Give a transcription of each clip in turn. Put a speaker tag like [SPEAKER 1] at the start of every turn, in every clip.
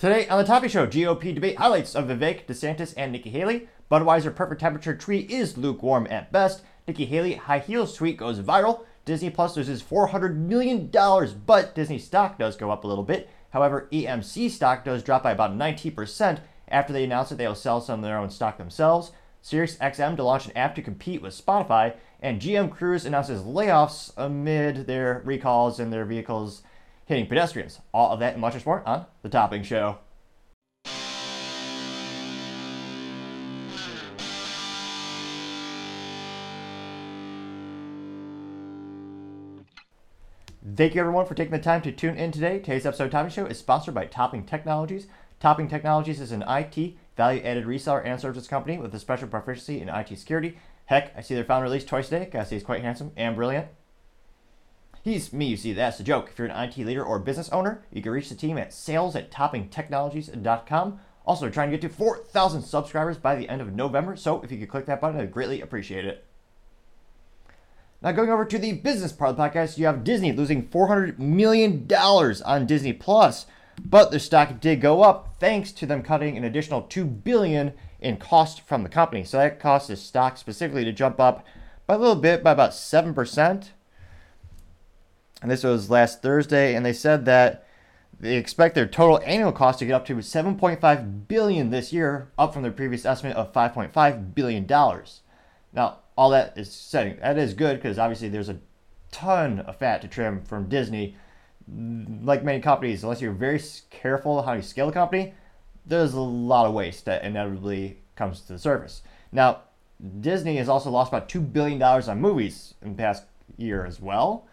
[SPEAKER 1] Today on the Topping Show, GOP debate highlights of Vivek DeSantis and Nikki Haley. Budweiser perfect temperature tweet is lukewarm at best. Nikki Haley high heels tweet goes viral. Disney Plus loses $400 million, but Disney stock does go up a little bit. However, AMC stock does drop by about 19% after they announced that they'll sell some of their own stock themselves. SiriusXM to launch an app to compete with Spotify, and GM Cruise announces layoffs amid their recalls and their vehicles hitting pedestrians. All of that and much more on The Topping Show. Thank you everyone for taking the time to tune in today. Today's episode of Topping Show is sponsored by Topping Technologies. Topping Technologies is an IT value-added reseller and services company with a special proficiency in IT security. Heck, I see their founder released twice today. Gotta say he's quite handsome and brilliant. He's me, you see, that's a joke. If you're an IT leader or business owner, you can reach the team at sales at toppingtechnologies.com. Also, we're trying to get to 4,000 subscribers by the end of November, so if you could click that button, I'd greatly appreciate it. Now, going over to the business part of the podcast, you have Disney losing $400 million on Disney Plus, but their stock did go up thanks to them cutting an additional $2 billion in cost from the company. So that caused the stock specifically to jump up by a little bit, by about 7% and this was last Thursday, and they said that they expect their total annual cost to get up to 7.5 billion this year, up from their previous estimate of 5.5 billion dollars. Now, all that is setting that is good because obviously there's a ton of fat to trim from Disney. Like many companies, unless you're very careful how you scale a company, there's a lot of waste that inevitably comes to the surface. Now, Disney has also lost about two billion dollars on movies in the past year as well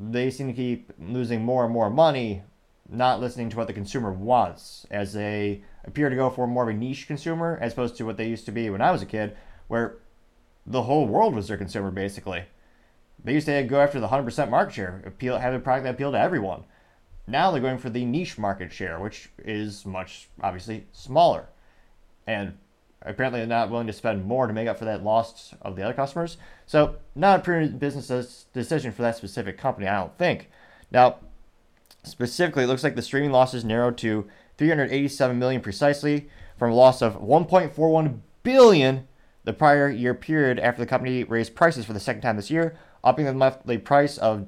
[SPEAKER 1] they seem to keep losing more and more money, not listening to what the consumer wants, as they appear to go for more of a niche consumer as opposed to what they used to be when I was a kid, where the whole world was their consumer basically. They used to go after the 100% market share, appeal, have a product that appealed to everyone. Now they're going for the niche market share, which is much obviously smaller. And apparently they're not willing to spend more to make up for that loss of the other customers. So not a prudent business decision for that specific company, I don't think. Now, specifically, it looks like the streaming losses narrowed to 387 million precisely from a loss of 1.41 billion the prior year period after the company raised prices for the second time this year, upping the monthly price of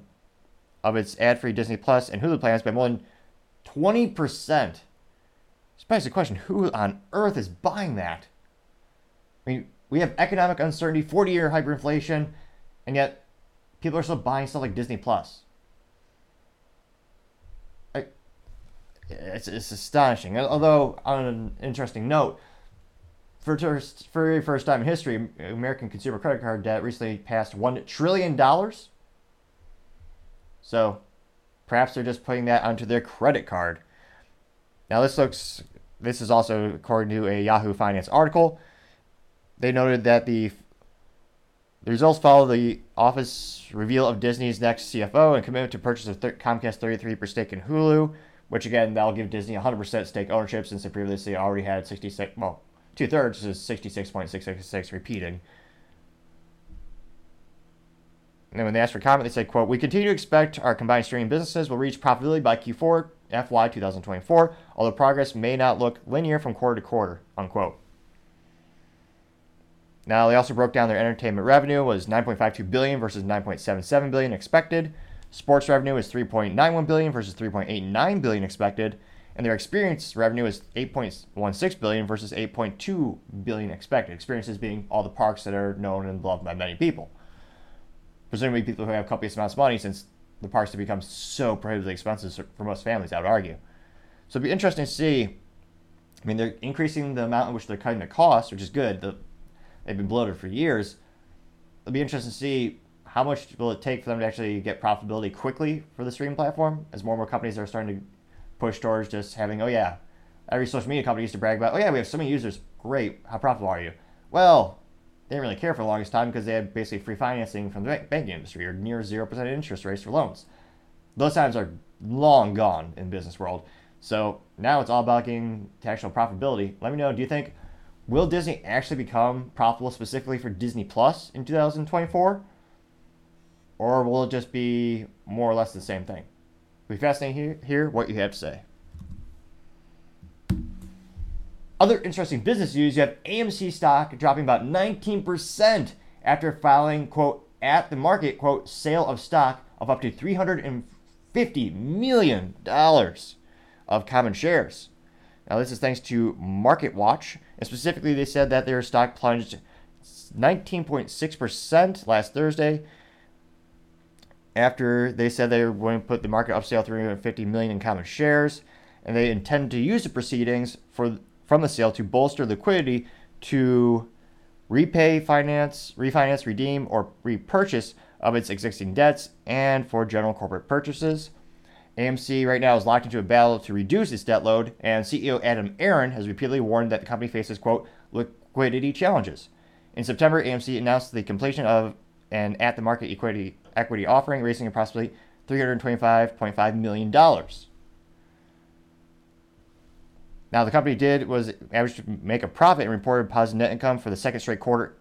[SPEAKER 1] of its ad-free Disney Plus and Hulu plans by more than 20%. It's the question, who on earth is buying that? I mean, we have economic uncertainty, 40 year hyperinflation, and yet people are still buying stuff like Disney Plus. It's, it's astonishing. Although, on an interesting note, for first, for very first time in history, American consumer credit card debt recently passed $1 trillion. So perhaps they're just putting that onto their credit card. Now, this looks, this is also according to a Yahoo Finance article. They noted that the the results follow the office reveal of Disney's next CFO and commitment to purchase a th- Comcast 33% stake in Hulu, which again, that'll give Disney 100% stake ownership since they previously already had 66, well, two thirds is 66.666 repeating. And then when they asked for comment, they said, quote, We continue to expect our combined streaming businesses will reach profitability by Q4 FY 2024, although progress may not look linear from quarter to quarter, unquote. Now they also broke down their entertainment revenue was 9.52 billion versus 9.77 billion expected. Sports revenue is 3.91 billion versus 3.89 billion expected, and their experience revenue is 8.16 billion versus 8.2 billion expected. Experiences being all the parks that are known and loved by many people. Presumably people who have copious amounts of money since the parks have become so prohibitively expensive for most families, I would argue. So it'd be interesting to see. I mean, they're increasing the amount in which they're cutting the cost, which is good. The they've been bloated for years. It'll be interesting to see how much will it take for them to actually get profitability quickly for the streaming platform as more and more companies are starting to push towards just having, oh yeah, every social media company used to brag about, oh yeah, we have so many users. Great. How profitable are you? Well, they didn't really care for the longest time because they had basically free financing from the banking industry or near 0% interest rates for loans. Those times are long gone in business world. So now it's all about getting to actual profitability. Let me know, do you think Will Disney actually become profitable specifically for Disney Plus in 2024? Or will it just be more or less the same thing? Be fascinating to hear what you have to say. Other interesting business news you have AMC stock dropping about 19% after filing, quote, at the market, quote, sale of stock of up to $350 million of common shares. Now, this is thanks to Market Watch, and specifically, they said that their stock plunged 19.6% last Thursday after they said they were going to put the market up sale 350 million in common shares, and they intend to use the proceedings for from the sale to bolster liquidity to repay, finance, refinance, redeem, or repurchase of its existing debts and for general corporate purchases. AMC right now is locked into a battle to reduce its debt load, and CEO Adam Aron has repeatedly warned that the company faces, quote, liquidity challenges. In September, AMC announced the completion of an at the market equity, equity offering, raising approximately $325.5 million. Now, the company did was averaged to make a profit and reported positive net income for the second straight quarter.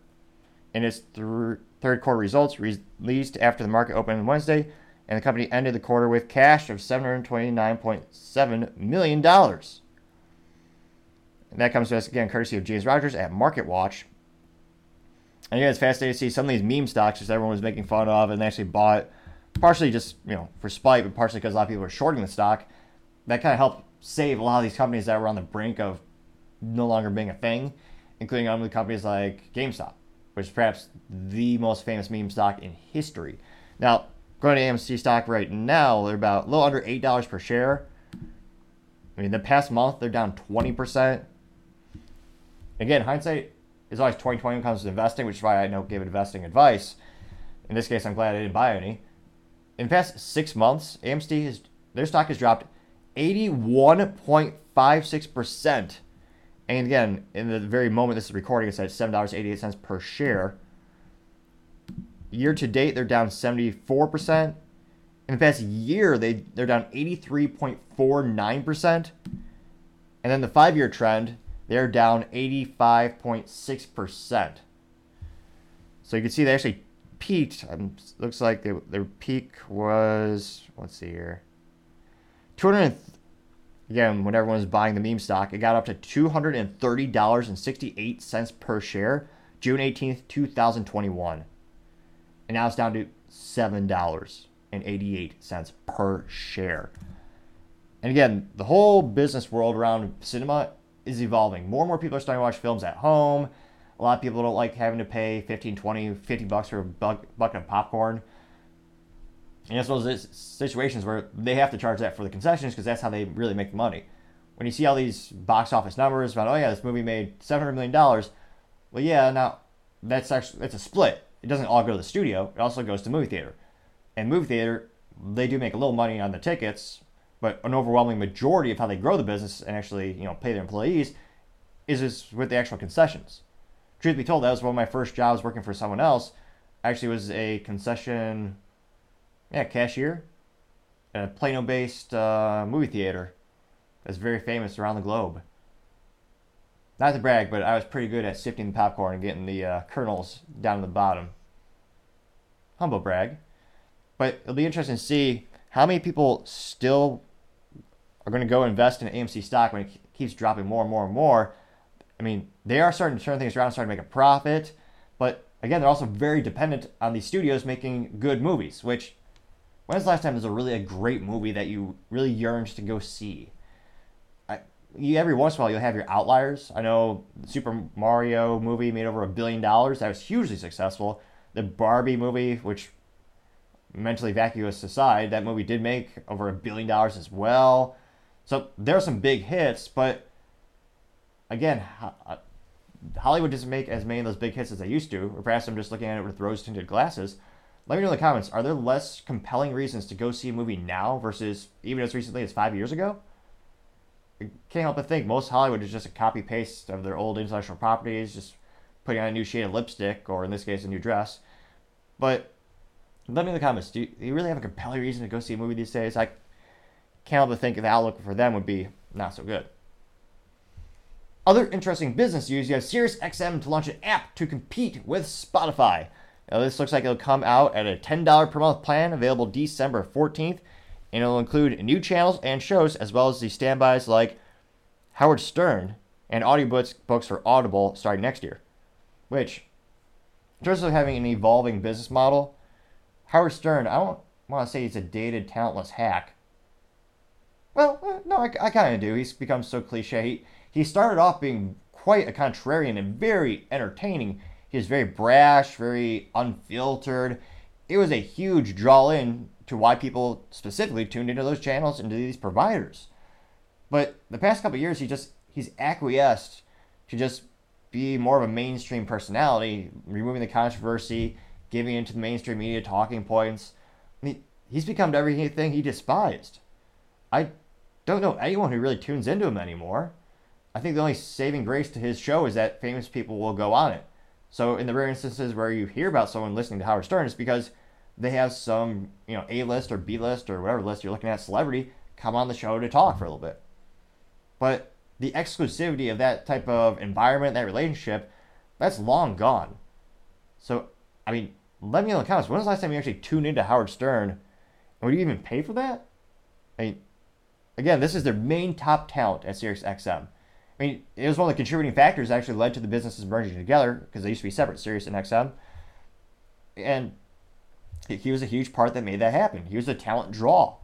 [SPEAKER 1] In its th- third quarter results released after the market opened on Wednesday, and the company ended the quarter with cash of $729.7 million. And that comes to us again courtesy of James Rogers at Market Watch. And yeah, it's fascinating to see some of these meme stocks that everyone was making fun of and actually bought partially just, you know, for spite, but partially because a lot of people were shorting the stock. That kind of helped save a lot of these companies that were on the brink of no longer being a thing, including other companies like GameStop, which is perhaps the most famous meme stock in history. Now, going to AMC stock right now, they're about a little under eight dollars per share. I mean, the past month they're down twenty percent. Again, hindsight is always twenty twenty when it comes to investing, which is why I don't give investing advice. In this case, I'm glad I didn't buy any. In the past six months, AMC has their stock has dropped 81.56%. And again, in the very moment this is recording, it's at $7.88 per share. Year to date, they're down 74%. In the past year, they, they're down 83.49%. And then the five year trend, they're down 85.6%. So you can see they actually peaked. Um, looks like they, their peak was, let's see here. 200 again when everyone was buying the meme stock it got up to $230.68 per share june 18th 2021 and now it's down to $7.88 per share and again the whole business world around cinema is evolving more and more people are starting to watch films at home a lot of people don't like having to pay 15 20 50 bucks for a bucket of popcorn and it's one of those situations where they have to charge that for the concessions because that's how they really make the money. When you see all these box office numbers about, oh yeah, this movie made $700 million, well, yeah, now that's actually, it's a split. It doesn't all go to the studio, it also goes to movie theater. And movie theater, they do make a little money on the tickets, but an overwhelming majority of how they grow the business and actually, you know, pay their employees is with the actual concessions. Truth be told, that was one of my first jobs working for someone else. Actually, was a concession yeah, cashier at a Plano based uh, movie theater that's very famous around the globe. Not to brag, but I was pretty good at sifting the popcorn and getting the uh, kernels down to the bottom. Humble brag. But it'll be interesting to see how many people still are going to go invest in AMC stock when it keeps dropping more and more and more. I mean, they are starting to turn things around, starting to make a profit, but again, they're also very dependent on these studios making good movies, which When's the last time there's a really a great movie that you really yearned to go see? You, every once in a while you'll have your outliers. I know Super Mario movie made over a billion dollars. That was hugely successful. The Barbie movie, which mentally vacuous aside, that movie did make over a billion dollars as well. So there are some big hits, but again, uh, Hollywood doesn't make as many of those big hits as they used to, or perhaps I'm just looking at it with rose tinted glasses. Let me know in the comments. Are there less compelling reasons to go see a movie now versus even as recently as five years ago? Can't help but think most Hollywood is just a copy paste of their old intellectual properties, just putting on a new shade of lipstick, or in this case, a new dress. But let me in the comments. Do you, do you really have a compelling reason to go see a movie these days? I can't help but think the outlook for them would be not so good. Other interesting business news: you have SiriusXM to launch an app to compete with Spotify. Now, this looks like it'll come out at a $10 per month plan available December 14th, and it'll include new channels and shows as well as the standbys like Howard Stern and audiobooks books for Audible starting next year. Which, in terms of having an evolving business model, Howard Stern, I don't want to say he's a dated, talentless hack. Well, eh, no, I, I kind of do. He's become so cliche. He, he started off being quite a contrarian and very entertaining. He was very brash, very unfiltered. It was a huge draw in to why people specifically tuned into those channels and to these providers. But the past couple years, he just he's acquiesced to just be more of a mainstream personality, removing the controversy, giving into the mainstream media talking points. I mean, he's become everything he despised. I don't know anyone who really tunes into him anymore. I think the only saving grace to his show is that famous people will go on it. So in the rare instances where you hear about someone listening to Howard Stern, it's because they have some, you know, A list or B list or whatever list you're looking at celebrity come on the show to talk for a little bit. But the exclusivity of that type of environment, that relationship, that's long gone. So, I mean, let me know in the comments. When was the last time you actually tuned into Howard Stern? And would you even pay for that? I mean, again, this is their main top talent at SiriusXM. I mean, it was one of the contributing factors that actually led to the businesses merging together because they used to be separate, Sirius and XM. And he was a huge part that made that happen. He was a talent draw.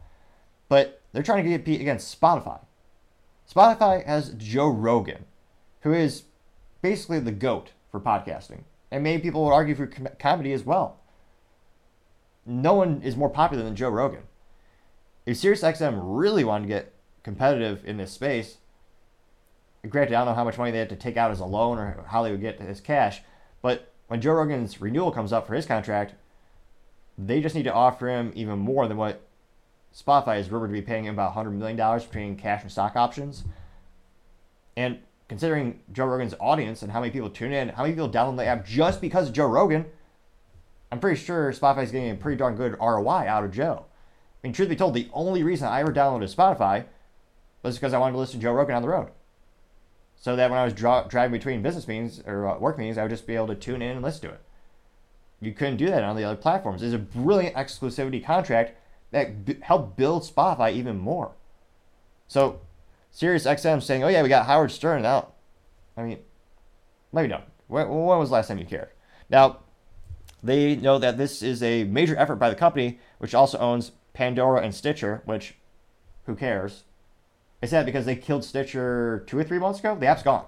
[SPEAKER 1] But they're trying to compete against Spotify. Spotify has Joe Rogan, who is basically the GOAT for podcasting. And many people would argue for com- comedy as well. No one is more popular than Joe Rogan. If SiriusXM really wanted to get competitive in this space, granted, I don't know how much money they had to take out as a loan or how they would get his cash, but when Joe Rogan's renewal comes up for his contract, they just need to offer him even more than what Spotify is rumored to be paying him about $100 million between cash and stock options. And considering Joe Rogan's audience and how many people tune in, how many people download the app just because of Joe Rogan, I'm pretty sure Spotify is getting a pretty darn good ROI out of Joe. I mean, truth be told, the only reason I ever downloaded Spotify was because I wanted to listen to Joe Rogan on the road. So that when I was driving between business meetings or uh, work meetings, I would just be able to tune in and listen to it. You couldn't do that on the other platforms. It's a brilliant exclusivity contract that b- helped build Spotify even more. So, Sirius XM saying, "Oh yeah, we got Howard Stern out." I mean, maybe no. When, when was the last time you cared? Now, they know that this is a major effort by the company, which also owns Pandora and Stitcher. Which, who cares? It's sad because they killed Stitcher two or three months ago. The app's gone.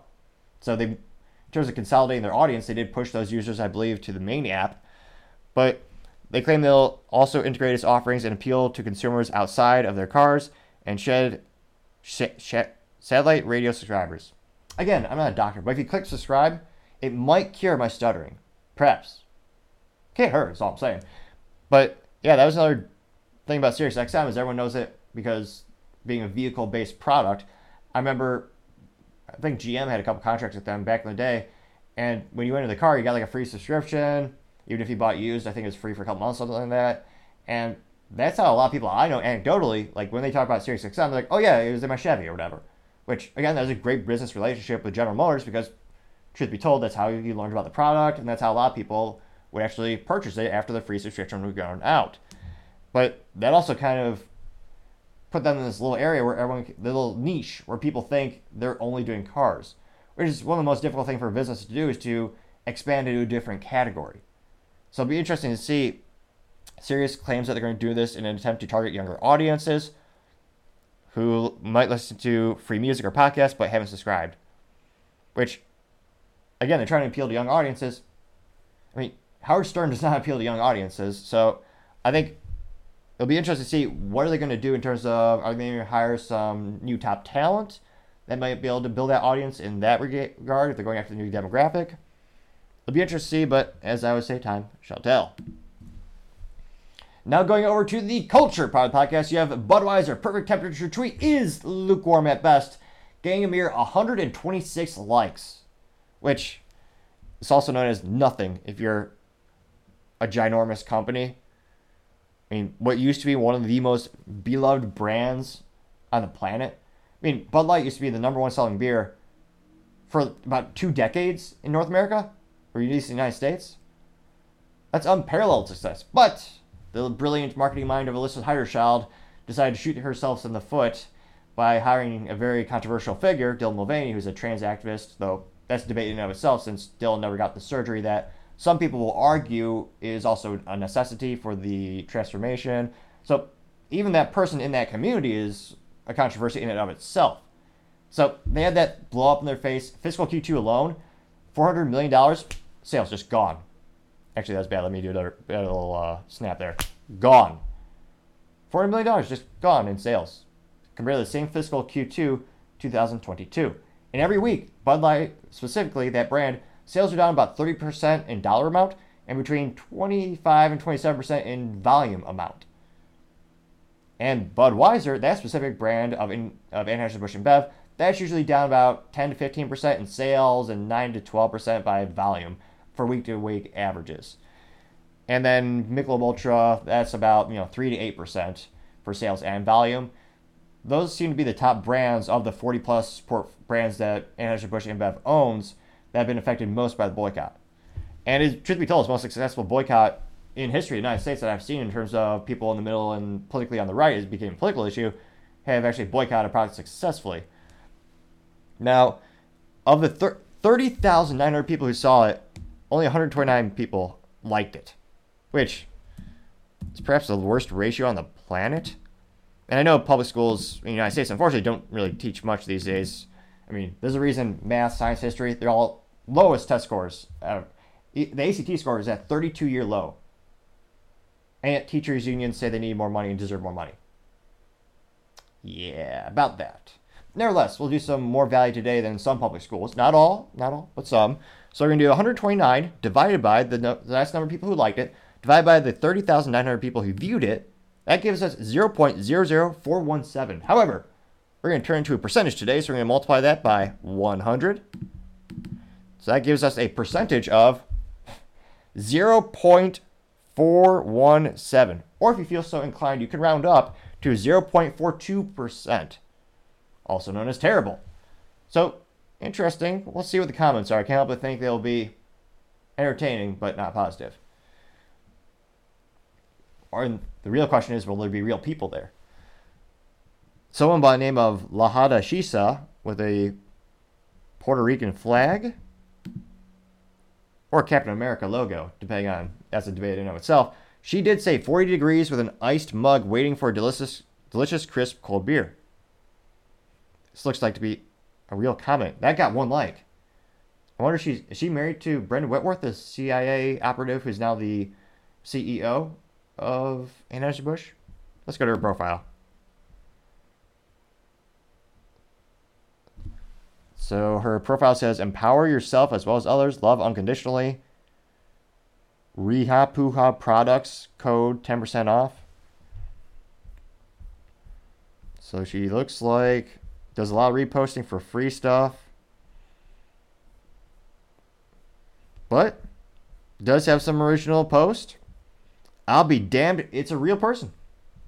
[SPEAKER 1] So they, in terms of consolidating their audience, they did push those users, I believe, to the main app. But they claim they'll also integrate its offerings and appeal to consumers outside of their cars and shed, sh- sh- satellite radio subscribers. Again, I'm not a doctor, but if you click subscribe, it might cure my stuttering. Perhaps. Can't hurt, that's all I'm saying. But yeah, that was another thing about SiriusXM is everyone knows it because being a vehicle-based product. I remember, I think GM had a couple contracts with them back in the day, and when you went in the car, you got like a free subscription even if you bought used, I think it was free for a couple months, or something like that. And that's how a lot of people I know anecdotally, like when they talk about Sirius XM, they're like, oh yeah, it was in my Chevy or whatever. Which again, that was a great business relationship with General Motors because, truth be told, that's how you learned about the product, and that's how a lot of people would actually purchase it after the free subscription was gone out. But that also kind of put them in this little area where everyone, the little niche where people think they're only doing cars, which is one of the most difficult things for a business to do is to expand into a different category. So it'll be interesting to see. Sirius claims that they're going to do this in an attempt to target younger audiences who might listen to free music or podcasts but haven't subscribed. Which, again, they're trying to appeal to young audiences. I mean, Howard Stern does not appeal to young audiences, so I think it'll be interesting to see what are they going to do in terms of are they going to hire some new top talent that might be able to build that audience in that regard if they're going after the new demographic. It'll be interesting to see, but as I would say, time shall tell. Now going over to the culture part of the podcast, you have Budweiser. Perfect temperature tweet is lukewarm at best, getting a mere 126 likes, which is also known as nothing if you're a ginormous company. I mean, what used to be one of the most beloved brands on the planet. I mean, Bud Light used to be the number one selling beer for about two decades in North America released in the United States. That's unparalleled success. But the brilliant marketing mind of Alyssa Heinerscheid decided to shoot herself in the foot by hiring a very controversial figure, Dylan Mulvaney, who's a trans activist, though that's debated in and of itself since Dylan never got the surgery that some people will argue is also a necessity for the transformation. So even that person in that community is a controversy in and of itself. So they had that blow up in their face. Fiscal Q2 alone, $400 million, sales just gone. Actually, that's bad. Let me do another, little uh, snap there. Gone. $400 million just gone in sales compared to the same fiscal Q2 2022. And every week, Bud Light, specifically that brand, sales are down about 30% in dollar amount and between 25 and 27% in volume amount. And Budweiser, that specific brand of, in, of Anheuser-Busch InBev, that's usually down about 10 to 15% in sales and 9 to 12% by volume for week to week averages. And then Michelob Ultra, that's about you know 3 to 8% for sales and volume. Those seem to be the top brands of the 40 plus brands that Anheuser-Busch InBev owns that have been affected most by the boycott. And it, truth be told, it's the most successful boycott in history of the United States that I've seen in terms of people in the middle and politically on the right, it became a political issue, have actually boycotted products successfully. Now, of the thir- 30,900 people who saw it, only 129 people liked it, which is perhaps the worst ratio on the planet. And I know public schools in the United States, unfortunately, don't really teach much these days. I mean, there's a reason math, science, history, they're all lowest test scores. Uh, the ACT score is at 32 year low. And teachers' unions say they need more money and deserve more money. Yeah, about that. Nevertheless, we'll do some more value today than some public schools. Not all, not all, but some. So we're going to do 129 divided by the, no, the last number of people who liked it, divided by the 30,900 people who viewed it. That gives us 0.00417. However, we're going to turn into a percentage today, so we're going to multiply that by 100. So that gives us a percentage of 0.417. Or if you feel so inclined, you can round up to 0.42%, also known as terrible. So, interesting. We'll see what the comments are. I can't help but think they'll be entertaining, but not positive. Or the real question is, will there be real people there? Someone by the name of Lahada Shisa with a Puerto Rican flag or Captain America logo, depending on that's a debate in and of itself. She did say 40 degrees with an iced mug waiting for a delicious, delicious crisp cold beer. This looks like to be a real comment. That got one like. I wonder if she's is she married to Brendan Whitworth, the CIA operative who's now the CEO of Anheuser-Busch? Let's go to her profile. So her profile says empower yourself as well as others, love unconditionally. Reha Puha products code 10% off. So she looks like does a lot of reposting for free stuff. But does have some original post. I'll be damned, it's a real person.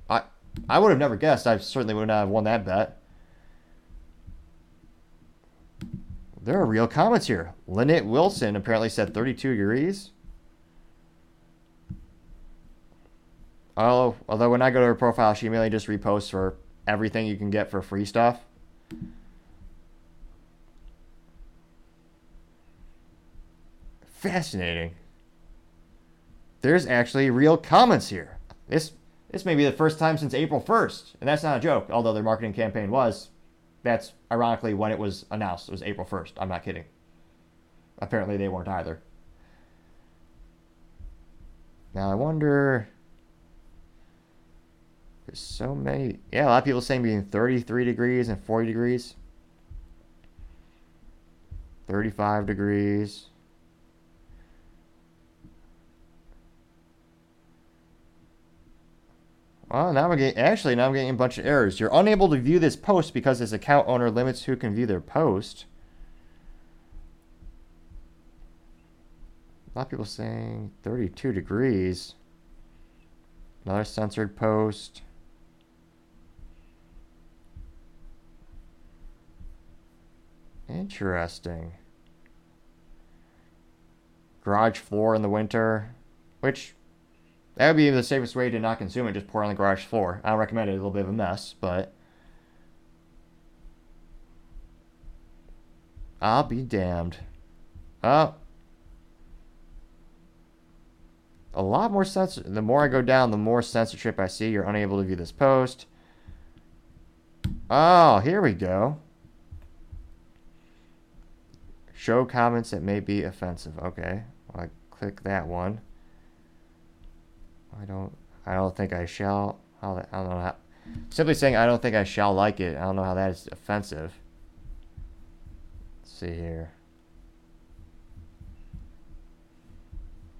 [SPEAKER 1] I I would have never guessed. I certainly would not have won that bet. There are real comments here. Lynette Wilson apparently said 32 degrees. Oh, although when I go to her profile, she mainly just reposts for everything you can get for free stuff. Fascinating. There's actually real comments here. This this may be the first time since April 1st, and that's not a joke, although their marketing campaign was that's ironically when it was announced. It was April 1st. I'm not kidding. Apparently they weren't either. Now I wonder. There's so many. Yeah, a lot of people saying between 33 degrees and 40 degrees. 35 degrees. Well, now we're getting actually now I'm getting a bunch of errors. You're unable to view this post because this account owner limits who can view their post. A lot of people saying 32 degrees. Another censored post. Interesting. Garage floor in the winter, which that would be the safest way to not consume it, just pour it on the garage floor. I don't recommend it, a little bit of a mess, but. I'll be damned. Oh. A lot more sense. The more I go down, the more censorship I see. You're unable to view this post. Oh, here we go. Show comments that may be offensive. Okay. Well, I click that one. I don't. I don't think I shall. How I don't know how. Simply saying I don't think I shall like it. I don't know how that is offensive. Let's see here.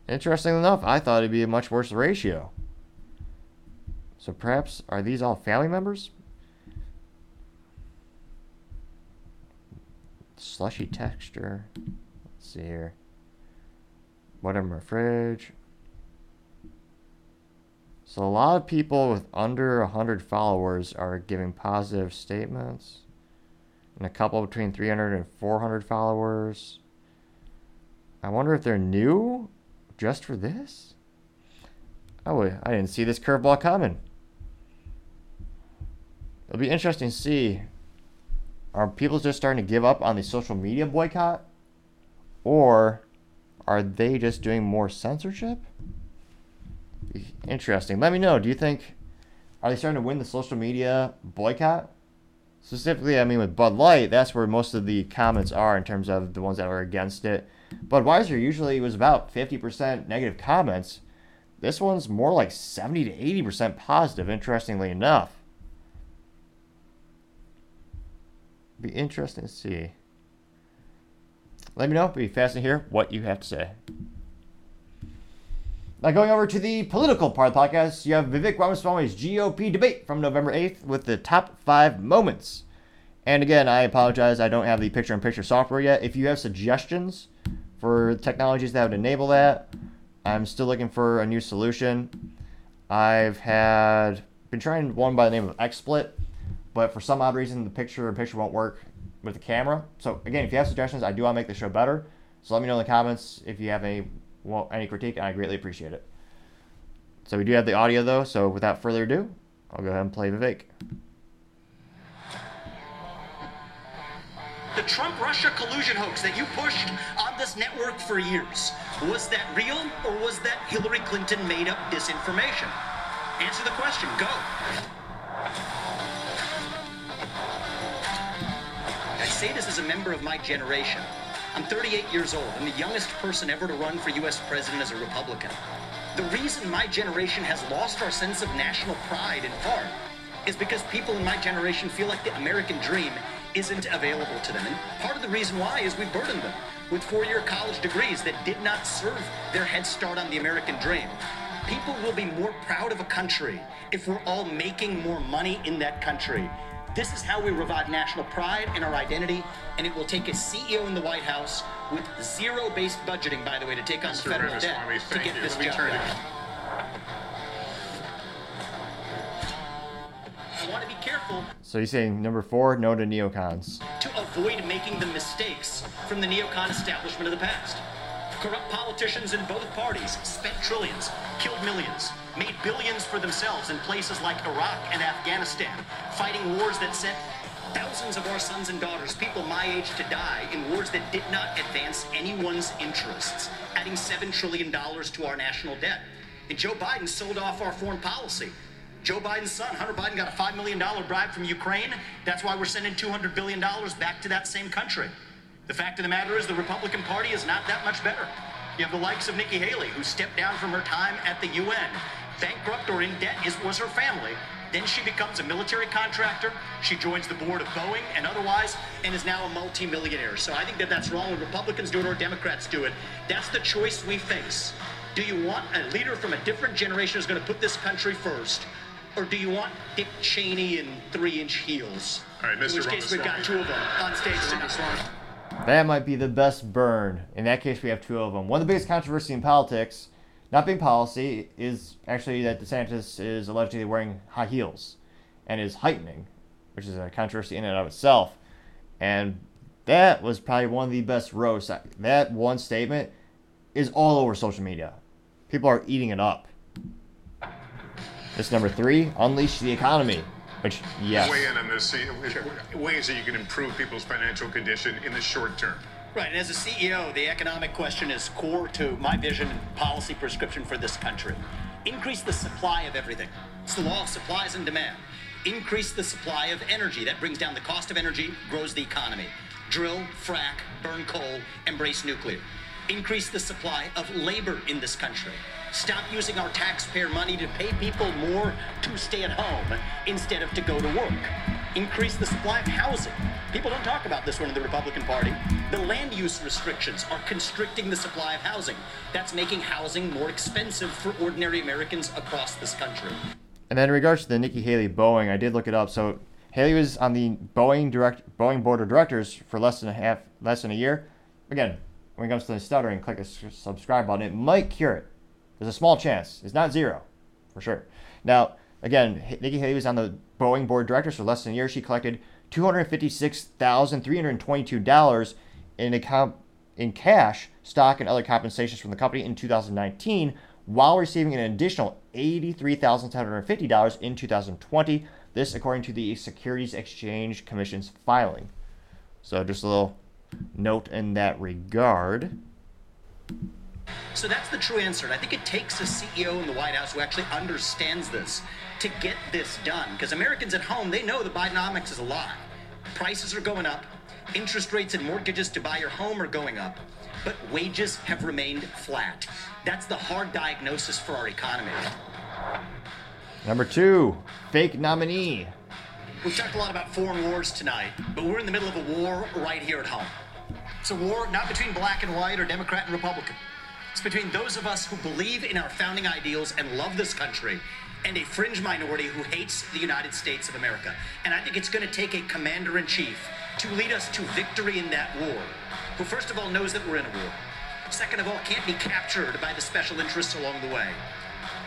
[SPEAKER 1] Interesting enough, I thought it'd be a much worse ratio. So perhaps are these all family members? Slushy texture. Let's see here. What in my fridge? So a lot of people with under 100 followers are giving positive statements. And a couple between 300 and 400 followers. I wonder if they're new just for this? Oh, I didn't see this curveball coming. It'll be interesting to see. Are people just starting to give up on the social media boycott? Or are they just doing more censorship? Interesting. Let me know. Do you think are they starting to win the social media boycott? Specifically, I mean with Bud Light, that's where most of the comments are in terms of the ones that were against it. Budweiser usually was about 50% negative comments. This one's more like 70 to 80% positive, interestingly enough. Be interesting to see. Let me know. Be fascinating to hear what you have to say. Now, going over to the political part of the podcast, you have Vivek Ramaswamy's GOP debate from November 8th with the top five moments. And again, I apologize, I don't have the picture in picture software yet. If you have suggestions for technologies that would enable that. I'm still looking for a new solution. I've had been trying one by the name of XSplit, but for some odd reason the picture in picture won't work with the camera. So again, if you have suggestions, I do want to make the show better. So let me know in the comments if you have any well, any critique, and I greatly appreciate it. So we do have the audio though. So without further ado, I'll go ahead and play Vivek.
[SPEAKER 2] The Trump Russia collusion hoax that you pushed on this network for years. Was that real or was that Hillary Clinton made up disinformation? Answer the question. Go. I say this as a member of my generation. I'm 38 years old. I'm the youngest person ever to run for U.S. president as a Republican. The reason my generation has lost our sense of national pride in part is because people in my generation feel like the American dream isn't available to them. And part of the reason why is we burdened them with four-year college degrees that did not serve their head start on the American dream. People will be more proud of a country if we're all making more money in that country. This is how we revive national pride and our identity, and it will take a CEO in the White House with zero-based budgeting, by the way, to take on Mr. federal debt to get this job done. I want to be careful.
[SPEAKER 1] So you're saying number four, no to neocons.
[SPEAKER 2] To avoid making the mistakes from the neocon establishment of the past. Corrupt politicians in both parties spent trillions, killed millions, made billions for themselves in places like Iraq and Afghanistan, fighting wars that sent thousands of our sons and daughters, people my age, to die in wars that did not advance anyone's interests, adding $7 trillion to our national debt. And Joe Biden sold off our foreign policy Joe Biden's son, Hunter Biden, got a $5 million bribe from Ukraine. That's why we're sending $200 billion back to that same country. The fact of the matter is, the Republican Party is not that much better. You have the likes of Nikki Haley, who stepped down from her time at the UN. Bankrupt or in debt is, was her family. Then she becomes a military contractor. She joins the board of Boeing and otherwise, and is now a multimillionaire. So I think that that's wrong when Republicans do it or Democrats do it. That's the choice we face. Do you want a leader from a different generation who's going to put this country first? or do you want Dick Cheney in three-inch heels?
[SPEAKER 3] All right, Mr.
[SPEAKER 2] In which case, we've got two of them on stage tonight.
[SPEAKER 1] That might be the best burn. In that case, we have two of them. One of the biggest controversy in politics, not being policy, is actually that DeSantis is allegedly wearing high heels and is heightening, which is a controversy in and of itself. And that was probably one of the best roasts. That one statement is all over social media. People are eating it up. This number three, unleash the economy. Which, yes.
[SPEAKER 3] Weigh in on this. Ways that you can improve people's financial condition in the short term.
[SPEAKER 2] Right, and as a CEO, the economic question is core to my vision and policy prescription for this country. Increase the supply of everything. It's the law of supplies and demand. Increase the supply of energy. That brings down the cost of energy, grows the economy. Drill, frack, burn coal, embrace nuclear. Increase the supply of labor in this country. Stop using our taxpayer money to pay people more to stay at home instead of to go to work. Increase the supply of housing. People don't talk about this one in the Republican Party. The land use restrictions are constricting the supply of housing. That's making housing more expensive for ordinary Americans across this country.
[SPEAKER 1] And then in regards to the Nikki Haley Boeing, I did look it up. So Haley was on the Boeing direct Boeing board of directors for less than a half, less than a year. Again, when it comes to the stuttering, click a subscribe button. It might cure it. There's a small chance. It's not zero, for sure. Now, again, Nikki Haley was on the Boeing board of directors for less than a year. She collected $256,322 in account in cash, stock, and other compensations from the company in 2019, while receiving an additional $83,750 in 2020. This, according to the Securities Exchange Commission's filing. So, just a little note in that regard.
[SPEAKER 2] So that's the true answer. And I think it takes a CEO in the White House who actually understands this to get this done. Because Americans at home, they know the Bidenomics is a lie. Prices are going up, interest rates and mortgages to buy your home are going up, but wages have remained flat. That's the hard diagnosis for our economy.
[SPEAKER 1] Number two, fake nominee.
[SPEAKER 2] We've talked a lot about foreign wars tonight, but we're in the middle of a war right here at home. It's a war not between black and white or Democrat and Republican. It's between those of us who believe in our founding ideals and love this country and a fringe minority who hates the United States of America. And I think it's going to take a commander in chief to lead us to victory in that war, who, first of all, knows that we're in a war. Second of all, can't be captured by the special interests along the way.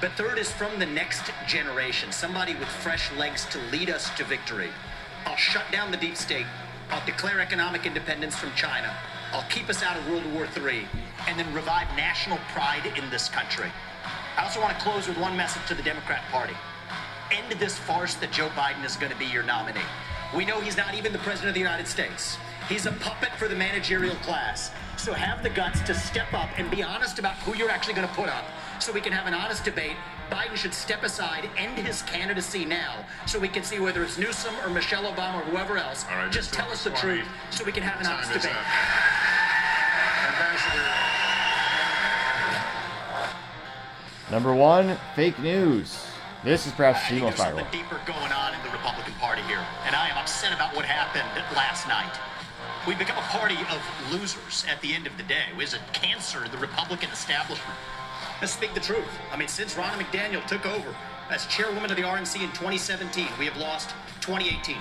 [SPEAKER 2] But third is from the next generation, somebody with fresh legs to lead us to victory. I'll shut down the deep state. I'll declare economic independence from China. I'll keep us out of World War III and then revive national pride in this country. I also want to close with one message to the Democrat Party. End this farce that Joe Biden is going to be your nominee. We know he's not even the President of the United States. He's a puppet for the managerial class. So have the guts to step up and be honest about who you're actually going to put up so we can have an honest debate. Biden should step aside, end his candidacy now, so we can see whether it's Newsom or Michelle Obama or whoever else. Just tell us the truth so we can have an honest debate.
[SPEAKER 1] Number one, fake news. This is perhaps the most
[SPEAKER 2] viral. Something deeper going on in the Republican Party here, and I am upset about what happened last night. We've become a party of losers at the end of the day. It was a cancer in the Republican establishment. Let's speak the truth. I mean, since Ronna McDaniel took over as chairwoman of the RNC in 2017, we have lost 2018,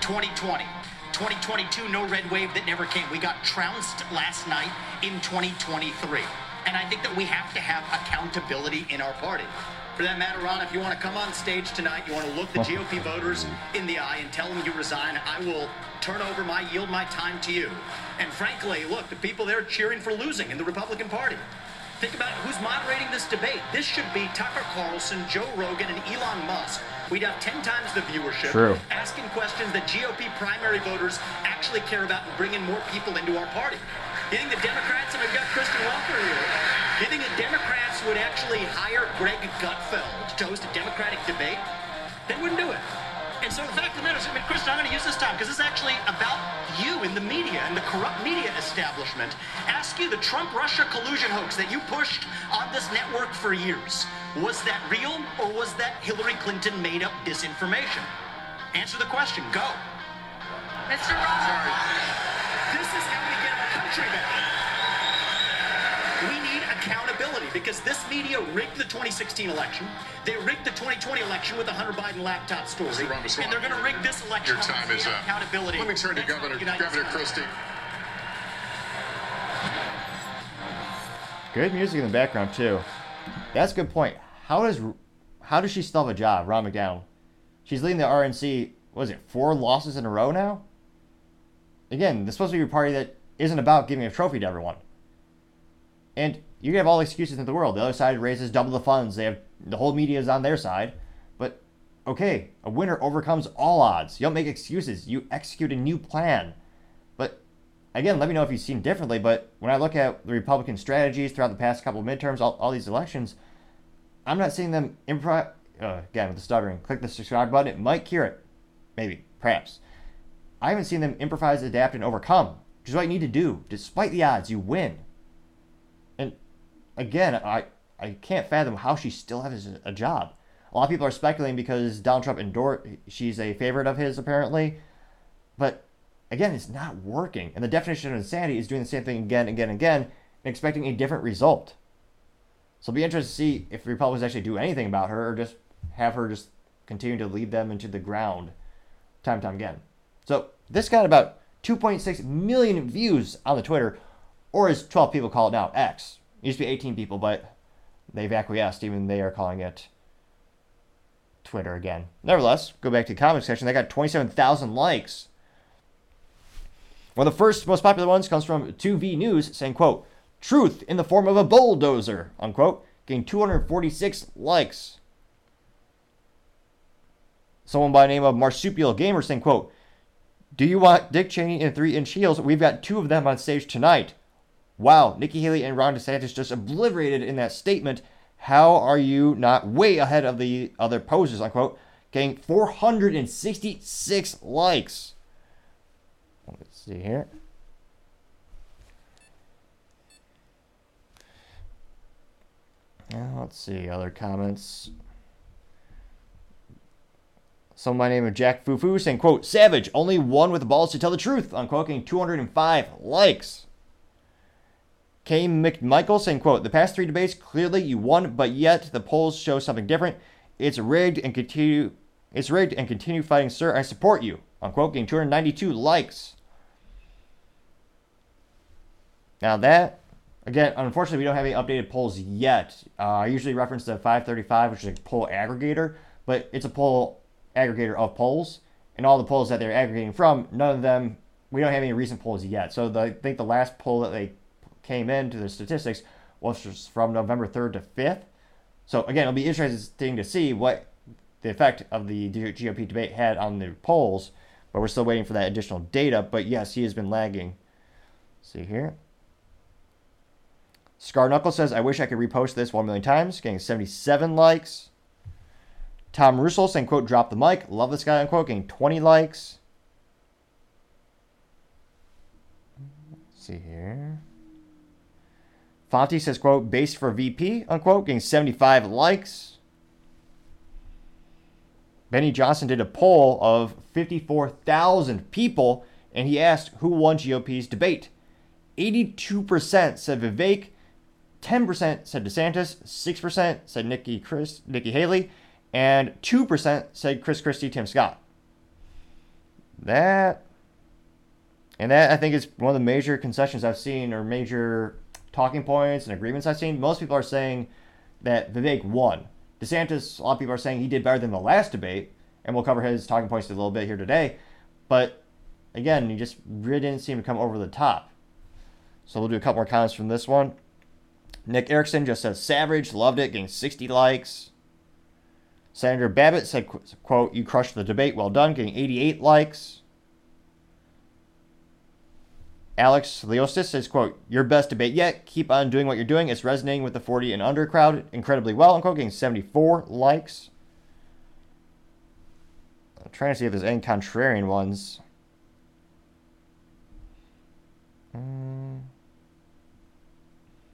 [SPEAKER 2] 2020, 2022, no red wave that never came. We got trounced last night in 2023. And I think that we have to have accountability in our party. For that matter, Ron, if you want to come on stage tonight, you want to look the GOP voters in the eye and tell them you resign, I will turn over my, yield my time to you. And frankly, look, the people there cheering for losing in the Republican Party. Think about who's moderating this debate. This should be Tucker Carlson, Joe Rogan, and Elon Musk. We'd have 10 times the viewership.
[SPEAKER 1] True.
[SPEAKER 2] Asking questions that GOP primary voters actually care about and bringing more people into our party. You think the Democrats, and we've got Kristen Welker here, you think the Democrats would actually hire Greg Gutfeld to host a Democratic debate? They wouldn't do it. And so the fact of the matter is, I mean, Kristen, I'm going to use this time because this is actually about you in the media and the corrupt media establishment. Ask you the Trump-Russia collusion hoax that you pushed on this network for years. Was that real or was that Hillary Clinton made up disinformation? Answer the question. Go.
[SPEAKER 4] Mr. Ross.
[SPEAKER 2] This is how we get our country back. We need accountability because this media rigged the 2016 election. They rigged the 2020 election with the Hunter Biden laptop story. And they're going to rig this election.
[SPEAKER 3] Your time is up.
[SPEAKER 2] Accountability.
[SPEAKER 3] Let me turn to Governor, Governor Christie.
[SPEAKER 1] Good music in the background too. That's a good point. How does how does she still have a job, Ron McDaniel? She's leading the RNC. Was it four losses in a row now? Again, this is supposed to be a party that isn't about giving a trophy to everyone. And you have all the excuses in the world. The other side raises double the funds. They have the whole media is on their side. But okay, a winner overcomes all odds. You don't make excuses. You execute a new plan. But again, let me know if you've seen differently. But when I look at the Republican strategies throughout the past couple of midterms, all, all these elections, I'm not seeing them improv. Uh, again, with the stuttering, click the subscribe button. It might cure it. Maybe, perhaps. I haven't seen them improvise, adapt, and overcome, which is what you need to do. Despite the odds, you win. Again, I, I can't fathom how she still has a job. A lot of people are speculating because Donald Trump endorsed, she's a favorite of his apparently. But again, it's not working. And the definition of insanity is doing the same thing again, and again, and again, and expecting a different result. So it'll be interesting to see if Republicans actually do anything about her or just have her just continue to lead them into the ground time and time again. So this got about 2.6 million views on the Twitter, or as 12 people call it now, X. It used to be 18 people, but they've acquiesced, even they are calling it Twitter again. Nevertheless, go back to the comment section. They got 27,000 likes. One of the first most popular ones comes from 2V News saying, quote, truth in the form of a bulldozer, unquote, getting 246 likes. Someone by the name of Marsupial Gamer saying, quote, Do you want Dick Cheney in three inch heels? We've got two of them on stage tonight. Wow, Nikki Haley and Ron DeSantis just obliterated in that statement. How are you not way ahead of the other poses? Unquote. Getting 466 likes. Let's see here. Now, let's see other comments. Someone by name of Jack Fufu saying, quote, Savage, only one with the balls to tell the truth, unquote, getting 205 likes. K. McMichael saying, quote, the past three debates, clearly you won, but yet the polls show something different. It's rigged and continue it's rigged and continue fighting, sir. I support you. Unquote, getting 292 likes. Now that again, unfortunately, we don't have any updated polls yet. Uh, I usually reference the 535, which is a poll aggregator, but it's a poll aggregator of polls, and all the polls that they're aggregating from, none of them, we don't have any recent polls yet. So the, I think the last poll that they came into the statistics was from November 3rd to 5th. So again, it'll be interesting to see what the effect of the GOP debate had on the polls, but we're still waiting for that additional data. But yes, he has been lagging. See here. Scar Knuckle says, I wish I could repost this 1 million times, getting 77 likes. Tom Russell saying, quote, drop the mic. Love this guy, unquote, getting 20 likes. Let's see here. Fonty says, quote, base for VP, unquote, getting 75 likes. Benny Johnson did a poll of 54,000 people and he asked who won GOP's debate. 82% said Vivek, 10% said DeSantis, 6% said Nikki Chris, Nikki Haley, and 2% said Chris Christie, Tim Scott. That, and that I think is one of the major concessions I've seen or major talking points and agreements I've seen. Most people are saying that Vivek won. DeSantis, a lot of people are saying he did better than the last debate, and we'll cover his talking points a little bit here today. But again, he just really didn't seem to come over the top. So we'll do a couple more comments from this one. Nick Erickson just says Savage, loved it, getting 60 likes. Senator Babbitt said, quote, you crushed the debate, well done, getting 88 likes. Alex Leostis says, quote, your best debate yet. Keep on doing what you're doing. It's resonating with the 40 and under crowd incredibly well, unquote, getting 74 likes. I'm trying to see if there's any contrarian ones. Hmm.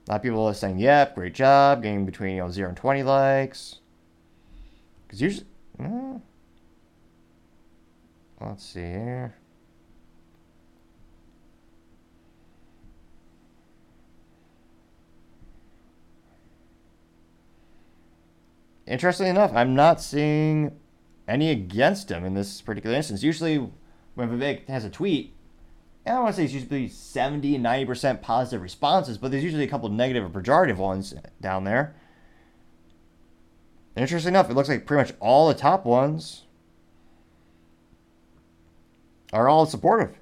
[SPEAKER 1] A lot of people are saying, yep, great job, getting between you know, 0 and 20 likes. Because usually, uh, let's see here. Interestingly enough, I'm not seeing any against him in this particular instance. Usually, when Vivek has a tweet, I don't want to say it's usually 70 and 90% positive responses, but there's usually a couple negative or pejorative ones down there. Interesting enough, it looks like pretty much all the top ones are all supportive.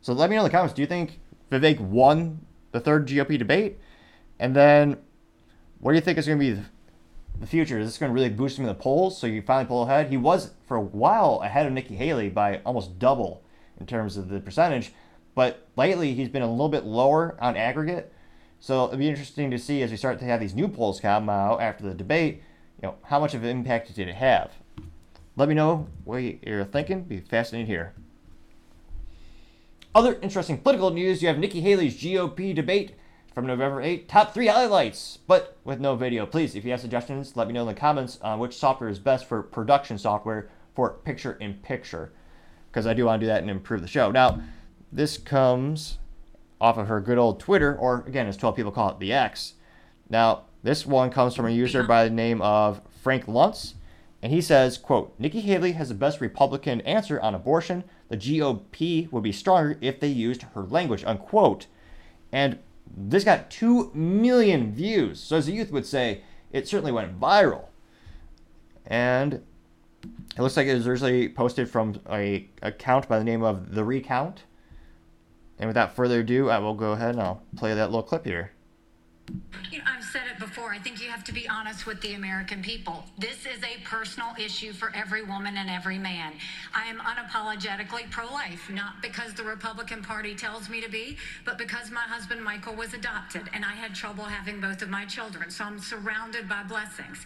[SPEAKER 1] So let me know in the comments. Do you think Vivek won the third GOP debate? And then what do you think is going to be the future? This Is going to really boost him in the polls so you finally pull ahead? He was for a while ahead of Nikki Haley by almost double in terms of the percentage, but lately he's been a little bit lower on aggregate. So it'll be interesting to see as we start to have these new polls come out after the debate, you know, how much of an impact did it have? Let me know what you're thinking. Be fascinating here. Other interesting political news: you have Nikki Haley's GOP debate from November 8. Top three highlights, but with no video. Please, if you have suggestions, let me know in the comments on which software is best for production software for picture in picture, because I do want to do that and improve the show. Now, this comes off of her good old Twitter, or again, as 12 people call it, the X. Now, this one comes from a user by the name of Frank Luntz, and he says, quote, Nikki Haley has the best Republican answer on abortion. The GOP would be stronger if they used her language, unquote. And this got 2 million views. So as the youth would say, it certainly went viral. And it looks like it was originally posted from a account by the name of The Recount. And without further ado, I will go ahead and I'll play that little clip here.
[SPEAKER 5] You know, I've said it before. I think you have to be honest with the American people. This is a personal issue for every woman and every man. I am unapologetically pro life, not because the Republican Party tells me to be, but because my husband Michael was adopted and I had trouble having both of my children. So I'm surrounded by blessings.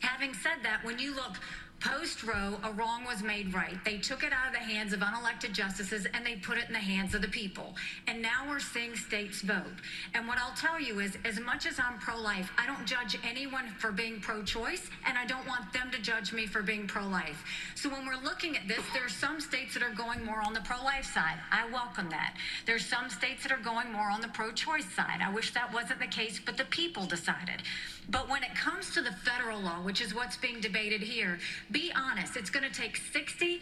[SPEAKER 5] Having said that, when you look Post Roe, a wrong was made right. They took it out of the hands of unelected justices and they put it in the hands of the people. And now we're seeing states vote. And what I'll tell you is, as much as I'm pro life, I don't judge anyone for being pro choice, and I don't want them to judge me for being pro life. So when we're looking at this, there are some states that are going more on the pro life side. I welcome that. There's some states that are going more on the pro choice side. I wish that wasn't the case, but the people decided. But when it comes to the federal law, which is what's being debated here, be honest. It's going to take 60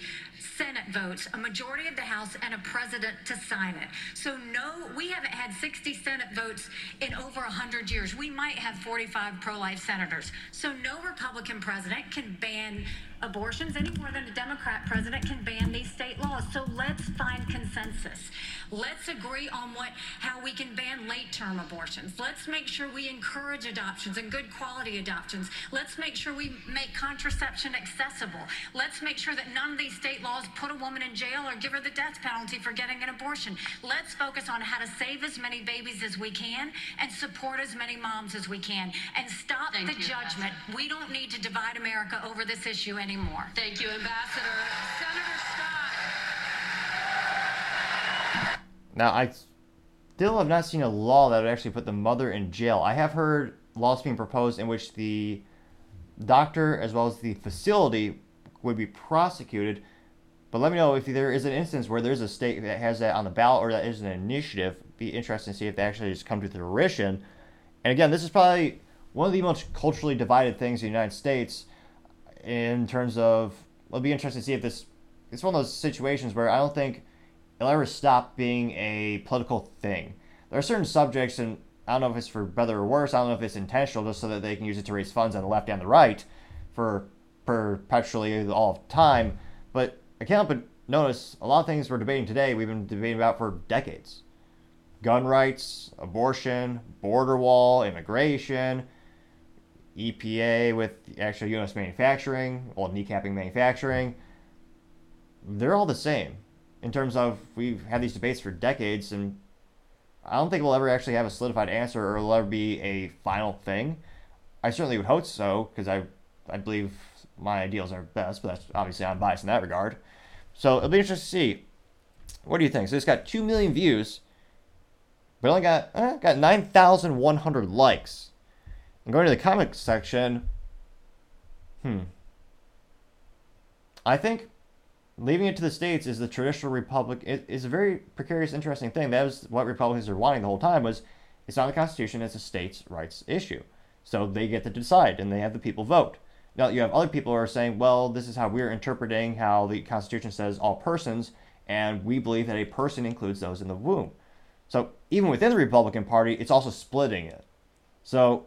[SPEAKER 5] Senate votes, a majority of the House, and a president to sign it. So, no, we haven't had 60 Senate votes in over 100 years. We might have 45 pro life senators. So, no Republican president can ban abortions any more than a Democrat president can ban these state laws. So let's find consensus. Let's agree on what how we can ban late term abortions. Let's make sure we encourage adoptions and good quality adoptions. Let's make sure we make contraception accessible. Let's make sure that none of these state laws put a woman in jail or give her the death penalty for getting an abortion. Let's focus on how to save as many babies as we can and support as many moms as we can and stop
[SPEAKER 4] Thank
[SPEAKER 5] the
[SPEAKER 4] you,
[SPEAKER 5] judgment. We don't need to divide America over this issue anymore.
[SPEAKER 4] Thank you, Ambassador. Senator Scott.
[SPEAKER 1] Now, I still have not seen a law that would actually put the mother in jail. I have heard laws being proposed in which the doctor as well as the facility would be prosecuted. But let me know if there is an instance where there's a state that has that on the ballot or that is an initiative. Be interesting to see if they actually just come to fruition. And again, this is probably one of the most culturally divided things in the United States in terms of. It'll be interesting to see if this. It's one of those situations where I don't think it'll ever stop being a political thing. There are certain subjects, and I don't know if it's for better or worse. I don't know if it's intentional, just so that they can use it to raise funds on the left and the right for perpetually all of time. But I can't help but notice a lot of things we're debating today. We've been debating about for decades: gun rights, abortion, border wall, immigration, EPA with actual U.S. manufacturing, well, kneecapping manufacturing. They're all the same in terms of we've had these debates for decades, and I don't think we'll ever actually have a solidified answer or it'll ever be a final thing. I certainly would hope so because I, I believe my ideals are best, but that's obviously I'm biased in that regard. So it'll be interesting to see. What do you think? So it's got two million views, but only got eh, got nine thousand one hundred likes. And going to the comments section, hmm. I think leaving it to the states is the traditional republic it is a very precarious interesting thing that was what republicans are wanting the whole time was it's not the constitution it's a states rights issue so they get to decide and they have the people vote now you have other people who are saying well this is how we're interpreting how the constitution says all persons and we believe that a person includes those in the womb so even within the republican party it's also splitting it so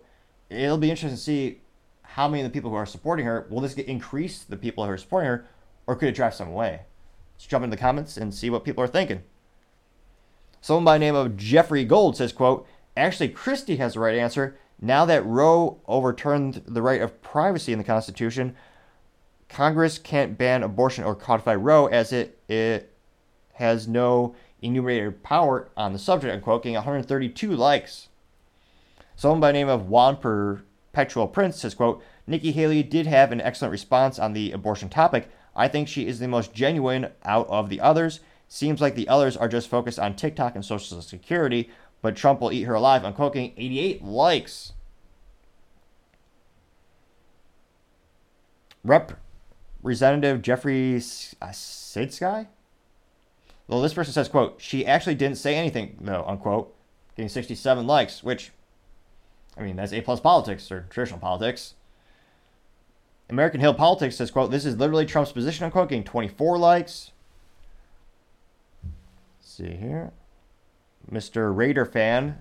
[SPEAKER 1] it'll be interesting to see how many of the people who are supporting her will this get increase the people who are supporting her or could it drive some away? Let's jump into the comments and see what people are thinking. Someone by the name of Jeffrey Gold says, quote, Actually, Christie has the right answer. Now that Roe overturned the right of privacy in the Constitution, Congress can't ban abortion or codify Roe as it, it has no enumerated power on the subject, unquote, getting 132 likes. Someone by the name of Juan Perpetual Prince says, quote, Nikki Haley did have an excellent response on the abortion topic. I think she is the most genuine out of the others. Seems like the others are just focused on TikTok and Social Security, but Trump will eat her alive. Unquote, getting 88 likes. Representative Jeffrey uh, Sidsky? Well, this person says, quote, she actually didn't say anything, though, unquote, getting 67 likes, which, I mean, that's A plus politics or traditional politics. American Hill Politics says, quote, this is literally Trump's position, unquote, getting 24 likes. Let's see here. Mr. Raider fan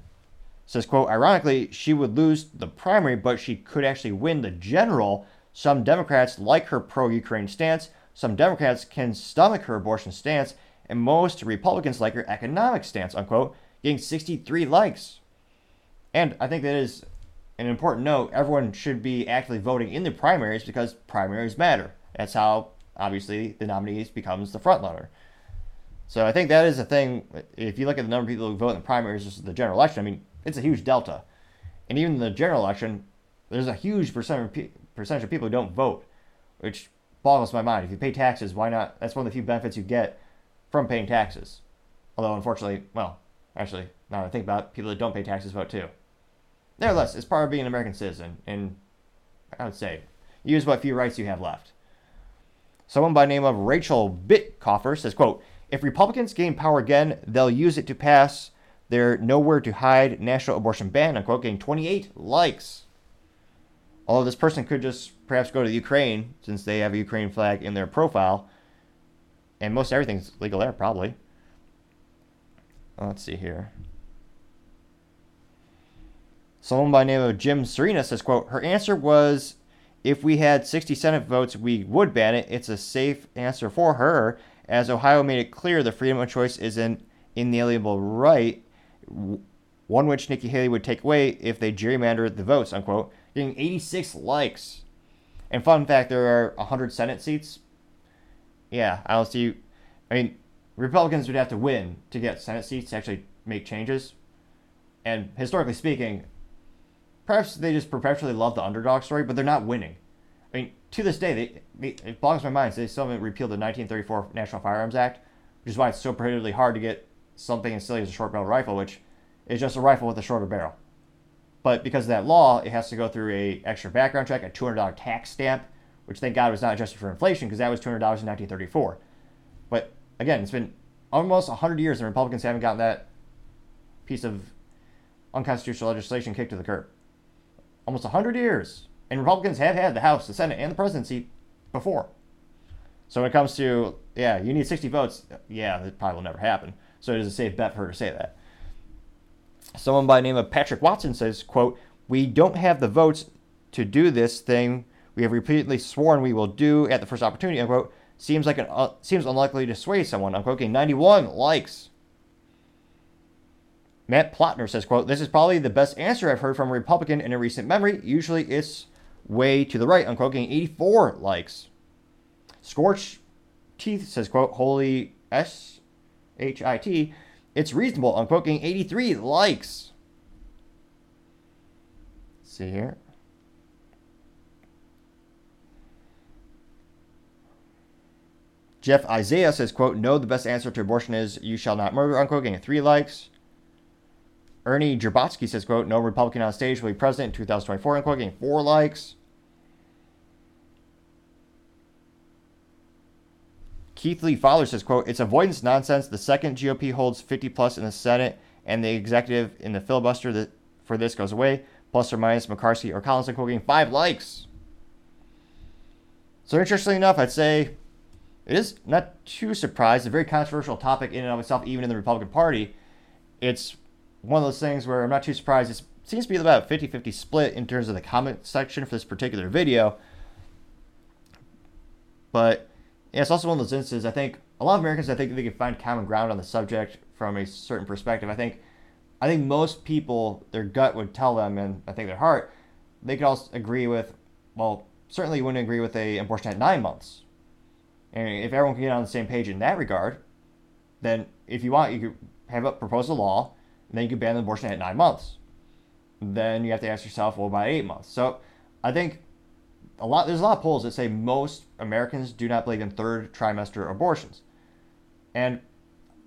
[SPEAKER 1] says, quote, ironically, she would lose the primary, but she could actually win the general. Some Democrats like her pro-Ukraine stance. Some Democrats can stomach her abortion stance, and most Republicans like her economic stance, unquote, getting 63 likes. And I think that is an important note. Everyone should be actively voting in the primaries because primaries matter. That's how, obviously, the nominee becomes the frontrunner. So I think that is a thing. If you look at the number of people who vote in the primaries versus the general election, I mean, it's a huge delta. And even in the general election, there's a huge percentage percentage of people who don't vote, which boggles my mind. If you pay taxes, why not? That's one of the few benefits you get from paying taxes. Although, unfortunately, well, actually, now that I think about it, people that don't pay taxes vote too. Nevertheless, it's part of being an American citizen, and I would say use what few rights you have left. Someone by the name of Rachel Bitecofer says, quote, if Republicans gain power again, they'll use it to pass their nowhere to hide national abortion ban, unquote, getting 28 likes. Although this person could just perhaps go to Ukraine, since they have a Ukraine flag in their profile, and most everything's legal there, probably. Let's see here. Someone by the name of Jim Serena says, quote, her answer was if we had 60 Senate votes, we would ban it. It's a safe answer for her, as Ohio made it clear the freedom of choice is an inalienable right, one which Nikki Haley would take away if they gerrymandered the votes, unquote, getting 86 likes. And fun fact, there are 100 Senate seats. Yeah, I don't see. I mean, Republicans would have to win to get Senate seats to actually make changes. And historically speaking, perhaps they just perpetually love the underdog story, but they're not winning. To this day, they, they, it boggles my mind. They still haven't repealed the 1934 National Firearms Act, which is why it's so prohibitively hard to get something as silly as a short barrel rifle, which is just a rifle with a shorter barrel. But because of that law, it has to go through a extra background check, a $200 tax stamp, which thank God was not adjusted for inflation because that was $200 in 1934. But again, it's been almost 100 years and Republicans haven't gotten that piece of unconstitutional legislation kicked to the curb. Almost 100 years. And Republicans have had the House, the Senate, and the presidency before. So when it comes to, yeah, you need 60 votes, yeah, that probably will never happen. So it is a safe bet for her to say that. Someone by the name of Patrick Watson says, quote, we don't have the votes to do this thing we have repeatedly sworn we will do at the first opportunity, unquote, seems like an uh, seems unlikely to sway someone, unquote. Getting 91 likes. Matt Plotner says, quote, This is probably the best answer I've heard from a Republican in a recent memory. Usually it's way to the right, unquote, getting 84 likes. Scorch Teeth says, quote, Holy S H I T, it's reasonable, unquote, getting 83 likes. Let's see here. Jeff Isaiah says, quote, no, the best answer to abortion is you shall not murder, unquote, getting three likes. Ernie Jerbotsky says, quote, no Republican on stage will be president in 2024, unquote, getting four likes. Keith Lee Fowler says, quote, it's avoidance nonsense. The second GOP holds 50 plus in the Senate and the executive in the filibuster that for this goes away, plus or minus McCarthy or Collins, unquote, getting five likes. So interestingly enough, I'd say it is not too surprised. A very controversial topic in and of itself, even in the Republican Party. It's one of those things where I'm not too surprised. It seems to be about a 50 50 split in terms of the comment section for this particular video. But yeah, it's also one of those instances. I think a lot of Americans, I think they can find common ground on the subject from a certain perspective. I think I think most people, their gut would tell them, and I think their heart, they could also agree with, well, certainly you wouldn't agree with a abortion at nine months. And if everyone can get on the same page in that regard, then if you want, you could have a proposal law, then you could ban the abortion at nine months. Then you have to ask yourself, well, by eight months. So I think a lot there's a lot of polls that say most Americans do not believe in third trimester abortions. And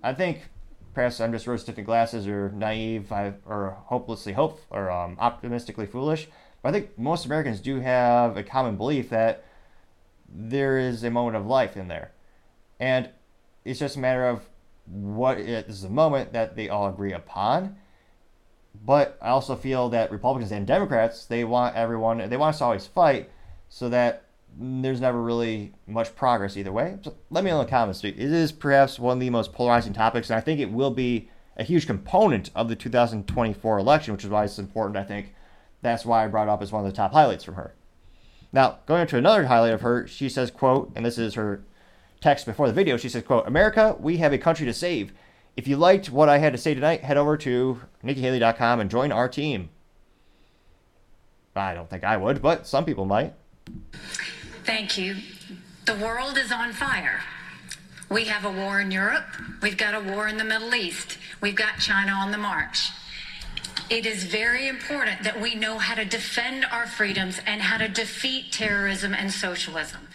[SPEAKER 1] I think perhaps I'm just rose tinted glasses or naive or hopelessly hope or um, optimistically foolish. But I think most Americans do have a common belief that there is a moment of life in there, and it's just a matter of what is the moment that they all agree upon. But I also feel that Republicans and Democrats they want everyone they want us to always fight so that there's never really much progress either way. So let me know in the comments. It is perhaps one of the most polarizing topics, and I think it will be a huge component of the 2024 election, which is why it's important. I think that's why I brought up as one of the top highlights from her. Now, going into another highlight of her, she says, quote, and this is her text before the video, she says, quote, America, we have a country to save. If you liked what I had to say tonight, head over to NikkiHaley.com and join our team. I don't think I would, but some people might.
[SPEAKER 5] Thank you. The world is on fire. We have a war in Europe. We've got a war in the Middle East. We've got China on the march. It is very important that we know how to defend our freedoms and how to defeat terrorism and socialism.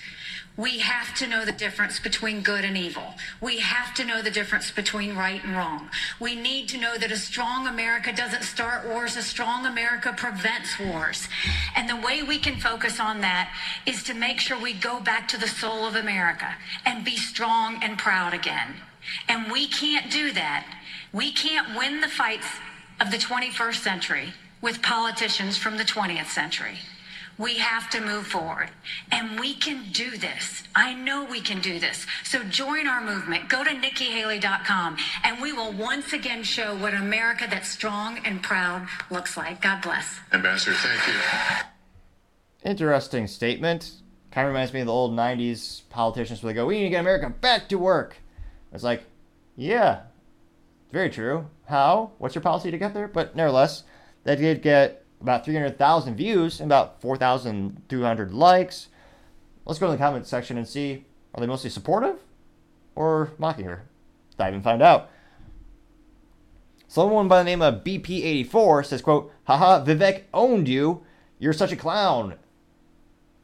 [SPEAKER 5] We have to know the difference between good and evil. We have to know the difference between right and wrong. We need to know that a strong America doesn't start wars, a strong America prevents wars. And the way we can focus on that is to make sure we go back to the soul of America and be strong and proud again. And we can't do that. We can't win the fights of the 21st century with politicians from the 20th century. We have to move forward. And we can do this. I know we can do this. So join our movement. Go to NikkiHaley.com and we will once again show what America that's strong and proud looks like. God bless.
[SPEAKER 3] Ambassador, thank you.
[SPEAKER 1] Interesting statement. Kind of reminds me of the old 90s politicians where they go, We need to get America back to work. It's like, yeah, very true. How? What's your policy to get there? But nevertheless, that did get about 300,000 views and about 4,200 likes. Let's go to the comment section and see are they mostly supportive or mocking her? Dive and find out. Someone by the name of BP84 says, quote, haha, Vivek owned you. You're such a clown.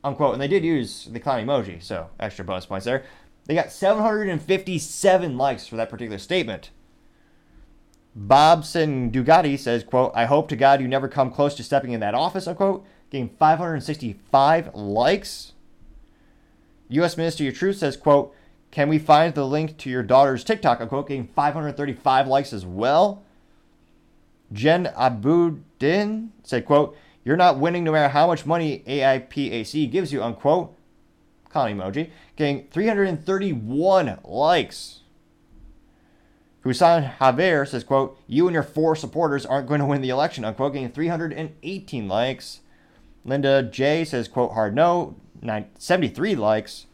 [SPEAKER 1] Unquote. And they did use the clown emoji, so extra bonus points there. They got 757 likes for that particular statement. Bobson Dugatti says, quote, I hope to God you never come close to stepping in that office, unquote. Getting 565 likes. U.S. Ministry of Truth says, quote, can we find the link to your daughter's TikTok, unquote, getting 535 likes as well. Jen Abudin said, quote, you're not winning no matter how much money AIPAC gives you, unquote. Clown emoji. Getting 331 likes. Husan Javier says, quote, you and your four supporters aren't going to win the election, unquote, getting 318 likes. Linda J says, quote, hard no, 73 likes.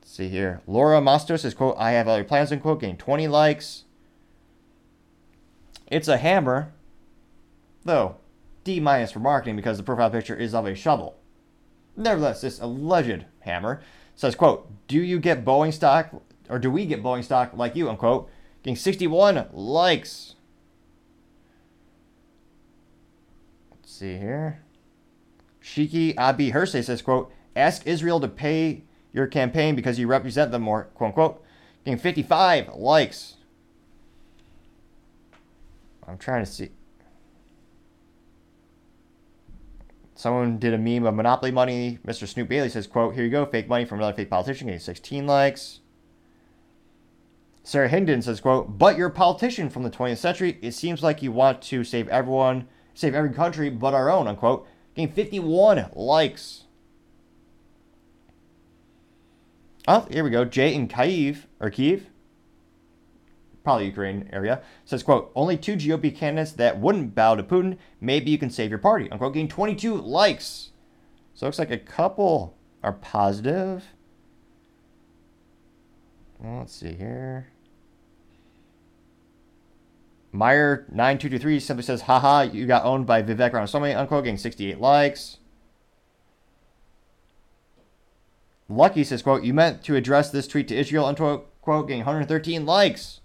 [SPEAKER 1] Let's see here. Laura Masto says, quote, I have other plans, unquote, getting 20 likes. It's a hammer, though, D minus for marketing because the profile picture is of a shovel. Nevertheless, this alleged hammer says, quote, do you get Boeing stock, or do we get Boeing stock like you, unquote, Getting 61 likes. Let's see here. Shiki Abi Hersey says, quote, ask Israel to pay your campaign because you represent them more, quote unquote. Getting 55 likes. I'm trying to see. Someone did a meme of Monopoly money. Mr. Snoop Bailey says, quote, here you go, fake money from another fake politician, getting 16 likes. Sarah Higdon says, quote, but you're a politician from the 20th century. It seems like you want to save everyone, save every country but our own, unquote. Getting 51 likes. Oh, here we go. Jay in Kyiv, or Kiev, probably Ukraine area, says, quote, only two GOP candidates that wouldn't bow to Putin. Maybe you can save your party, unquote. Getting 22 likes. So it looks like a couple are positive. Well, let's see here. Meyer9223 simply says, haha, you got owned by Vivek Ramaswamy, unquote, getting 68 likes. Lucky says, quote, you meant to address this tweet to Israel, unquote, quote, getting 113 likes.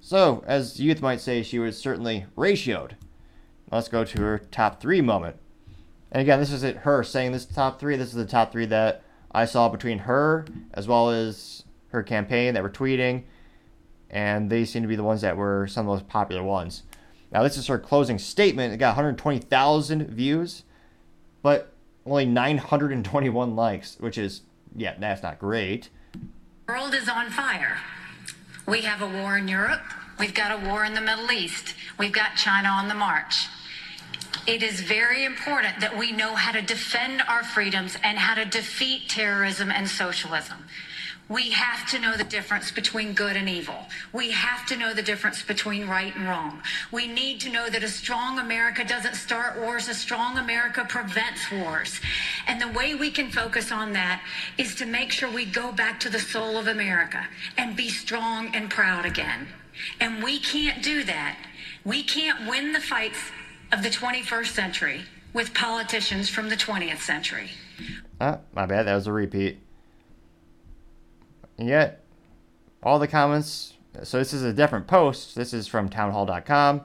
[SPEAKER 1] So, as youth might say, she was certainly ratioed. Let's go to her top three moment. And again, this isn't her saying this top three. This is the top three that I saw between her as well as her campaign that were tweeting. And they seem to be the ones that were some of the most popular ones. Now, this is her closing statement. It got 120,000 views, but only 921 likes, which is, yeah, that's not great.
[SPEAKER 5] World is on fire. We have a war in Europe. We've got a war in the Middle East. We've got China on the march. It is very important that we know how to defend our freedoms and how to defeat terrorism and socialism. We have to know the difference between good and evil. We have to know the difference between right and wrong. We need to know that a strong America doesn't start wars, a strong America prevents wars. And the way we can focus on that is to make sure we go back to the soul of America and be strong and proud again. And we can't do that. We can't win the fights of the 21st century with politicians from the 20th century.
[SPEAKER 1] Ah, my bad. That was a repeat. And yet, all the comments. So this is a different post. This is from townhall.com.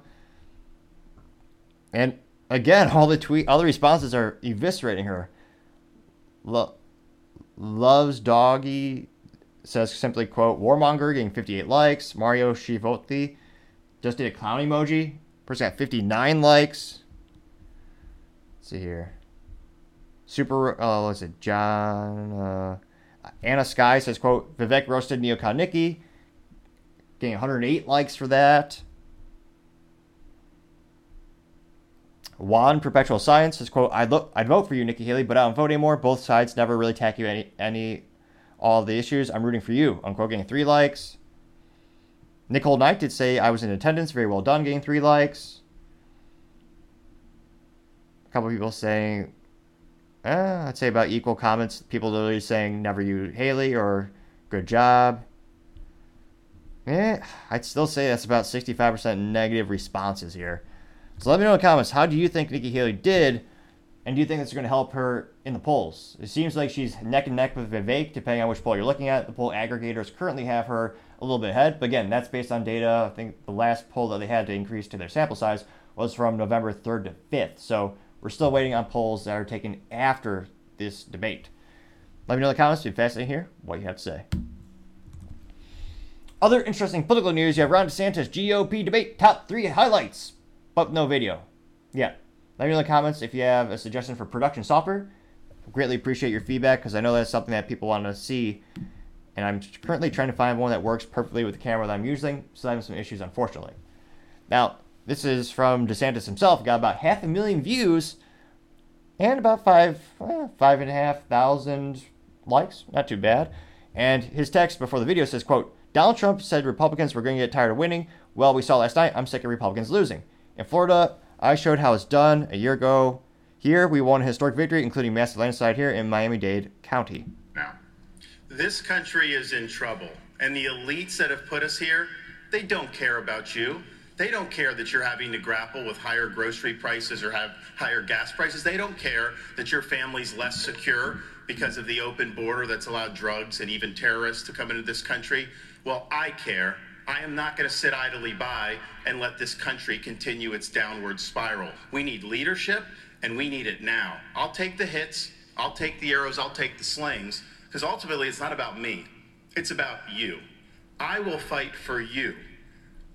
[SPEAKER 1] And again, all the tweet, all the responses are eviscerating her. Lo- loves doggy says simply quote warmonger getting 58 likes. Mario Shivoti just did a clown emoji. Person got 59 likes. Let's see here. Super. Uh, what's it? John. Uh, Anna Sky says, quote, Vivek roasted Neocon Nikki. Getting 108 likes for that. Juan Perpetual Science says, quote, I'd, look, I'd vote for you, Nikki Haley, but I don't vote anymore. Both sides never really tackle any, any, all the issues. I'm rooting for you. Unquote, getting three likes. Nicole Knight did say I was in attendance. Very well done, getting three likes. A couple people saying eh, I'd say about equal comments. People literally saying never you Haley or good job. Eh, I'd still say that's about 65% negative responses here. So let me know in the comments, how do you think Nikki Haley did? And do you think that's going to help her in the polls? It seems like she's neck and neck with Vivek, depending on which poll you're looking at. The poll aggregators currently have her a little bit ahead. But again, that's based on data. I think the last poll that they had to increase to their sample size was from November 3rd to 5th. So we're still waiting on polls that are taken after this debate. Let me know in the comments. Be fascinating to hear what you have to say. Other interesting political news: You have Ron DeSantis GOP debate top three highlights, but no video. Yeah. Let me know in the comments if you have a suggestion for production software. Greatly appreciate your feedback because I know that's something that people want to see, and I'm currently trying to find one that works perfectly with the camera that I'm using. So I have some issues, unfortunately. Now, this is from DeSantis himself. Got about half a million views and about five, five and a half thousand likes. Not too bad. And his text before the video says, "quote Donald Trump said Republicans were going to get tired of winning. Well, we saw last night. I'm sick of Republicans losing. In Florida, I showed how it's done a year ago. Here, we won a historic victory, including massive landslide here in Miami-Dade County.
[SPEAKER 6] Now, this country is in trouble, and the elites that have put us here, they don't care about you. They don't care that you're having to grapple with higher grocery prices or have higher gas prices. They don't care that your family's less secure because of the open border that's allowed drugs and even terrorists to come into this country. Well, I care. I am not going to sit idly by and let this country continue its downward spiral. We need leadership, and we need it now. I'll take the hits, I'll take the arrows, I'll take the slings, because ultimately it's not about me, it's about you. I will fight for you.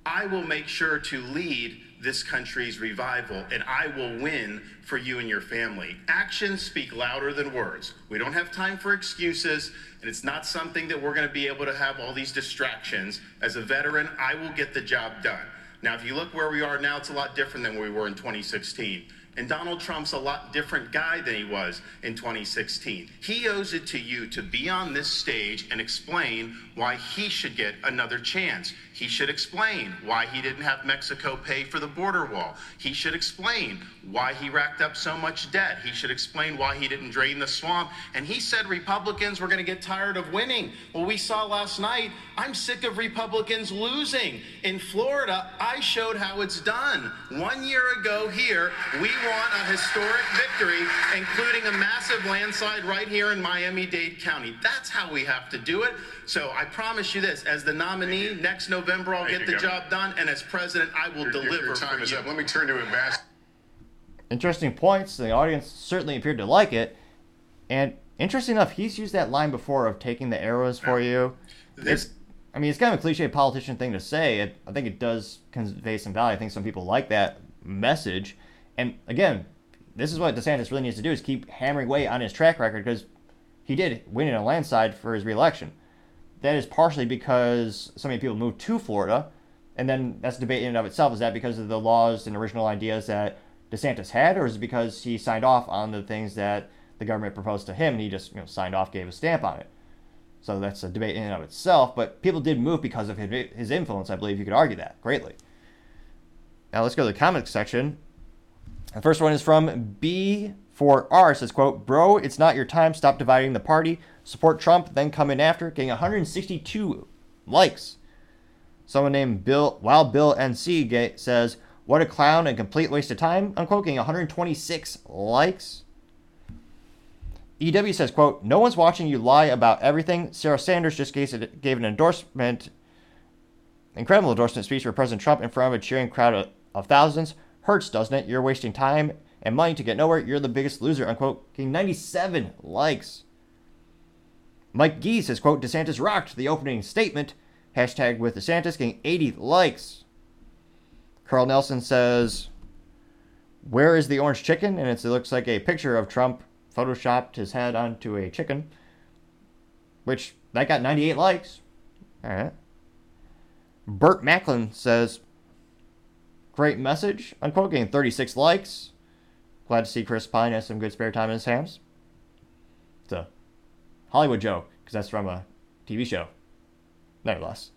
[SPEAKER 6] I will make sure to lead this country's revival and I will win for you and your family. Actions speak louder than words. We don't have time for excuses, and it's not something that we're going to be able to have all these distractions. As a veteran, I will get the job done. Now, if you look where we are now, it's a lot different than we were in 2016. And Donald Trump's a lot different guy than he was in 2016. He owes it to you to be on this stage and explain why he should get another chance. He should explain why he didn't have Mexico pay for the border wall. He should explain why he racked up so much debt. He should explain why he didn't drain the swamp. And he said Republicans were going to get tired of winning. Well, we saw last night, I'm sick of Republicans losing. In Florida, I showed how it's done. One year ago here, we won a historic victory, including a massive landslide right here in Miami Dade County. That's how we have to do it. So I promise you this as the nominee next November, I'll
[SPEAKER 3] Thank
[SPEAKER 6] get the
[SPEAKER 3] Governor.
[SPEAKER 6] job done. And as president, I will
[SPEAKER 3] Your, your-
[SPEAKER 6] deliver.
[SPEAKER 3] your time
[SPEAKER 6] for
[SPEAKER 3] is
[SPEAKER 6] you.
[SPEAKER 3] up. Let me turn to Ambassador.
[SPEAKER 1] Interesting points. The audience certainly appeared to like it. And interesting enough, he's used that line before of taking the arrows for you.
[SPEAKER 6] This-
[SPEAKER 1] It's, I mean, it's kind of a cliche politician thing to say. It, I think it does convey some value. I think some people like that message. And again, this is what DeSantis really needs to do is keep hammering away on his track record because he did win in a landslide for his reelection. That is partially because so many people moved to Florida, and then that's a debate in and of itself. Is that because of the laws and original ideas that DeSantis had, or is it because he signed off on the things that the government proposed to him and he just you know, signed off, gave a stamp on it? So that's a debate in and of itself. But people did move because of his influence. I believe you could argue that greatly. Now let's go to the comments section. The first one is from B4R. It says, quote, Bro, it's not your time. Stop dividing the party. Support Trump, then come in after. Getting 162 likes. Someone named Bill, Wild Bill NC says, What a clown and complete waste of time. Unquote, getting 126 likes. EW says, quote, No one's watching you lie about everything. Sarah Sanders just gave, gave an endorsement, incredible endorsement speech for President Trump in front of a cheering crowd of, of thousands. Hurts, doesn't it? You're wasting time and money to get nowhere. You're the biggest loser, unquote. Getting 97 likes. Mike Gee says, quote, DeSantis rocked the opening statement. Hashtag with DeSantis getting 80 likes. Carl Nelson says, Where is the orange chicken? And it looks like a picture of Trump photoshopped his head onto a chicken, which that got 98 likes. All right. Burt Macklin says, Great message, unquote, getting 36 likes. Glad to see Chris Pine has some good spare time in his hands. A Hollywood joke, because that's from a TV show. Nevertheless.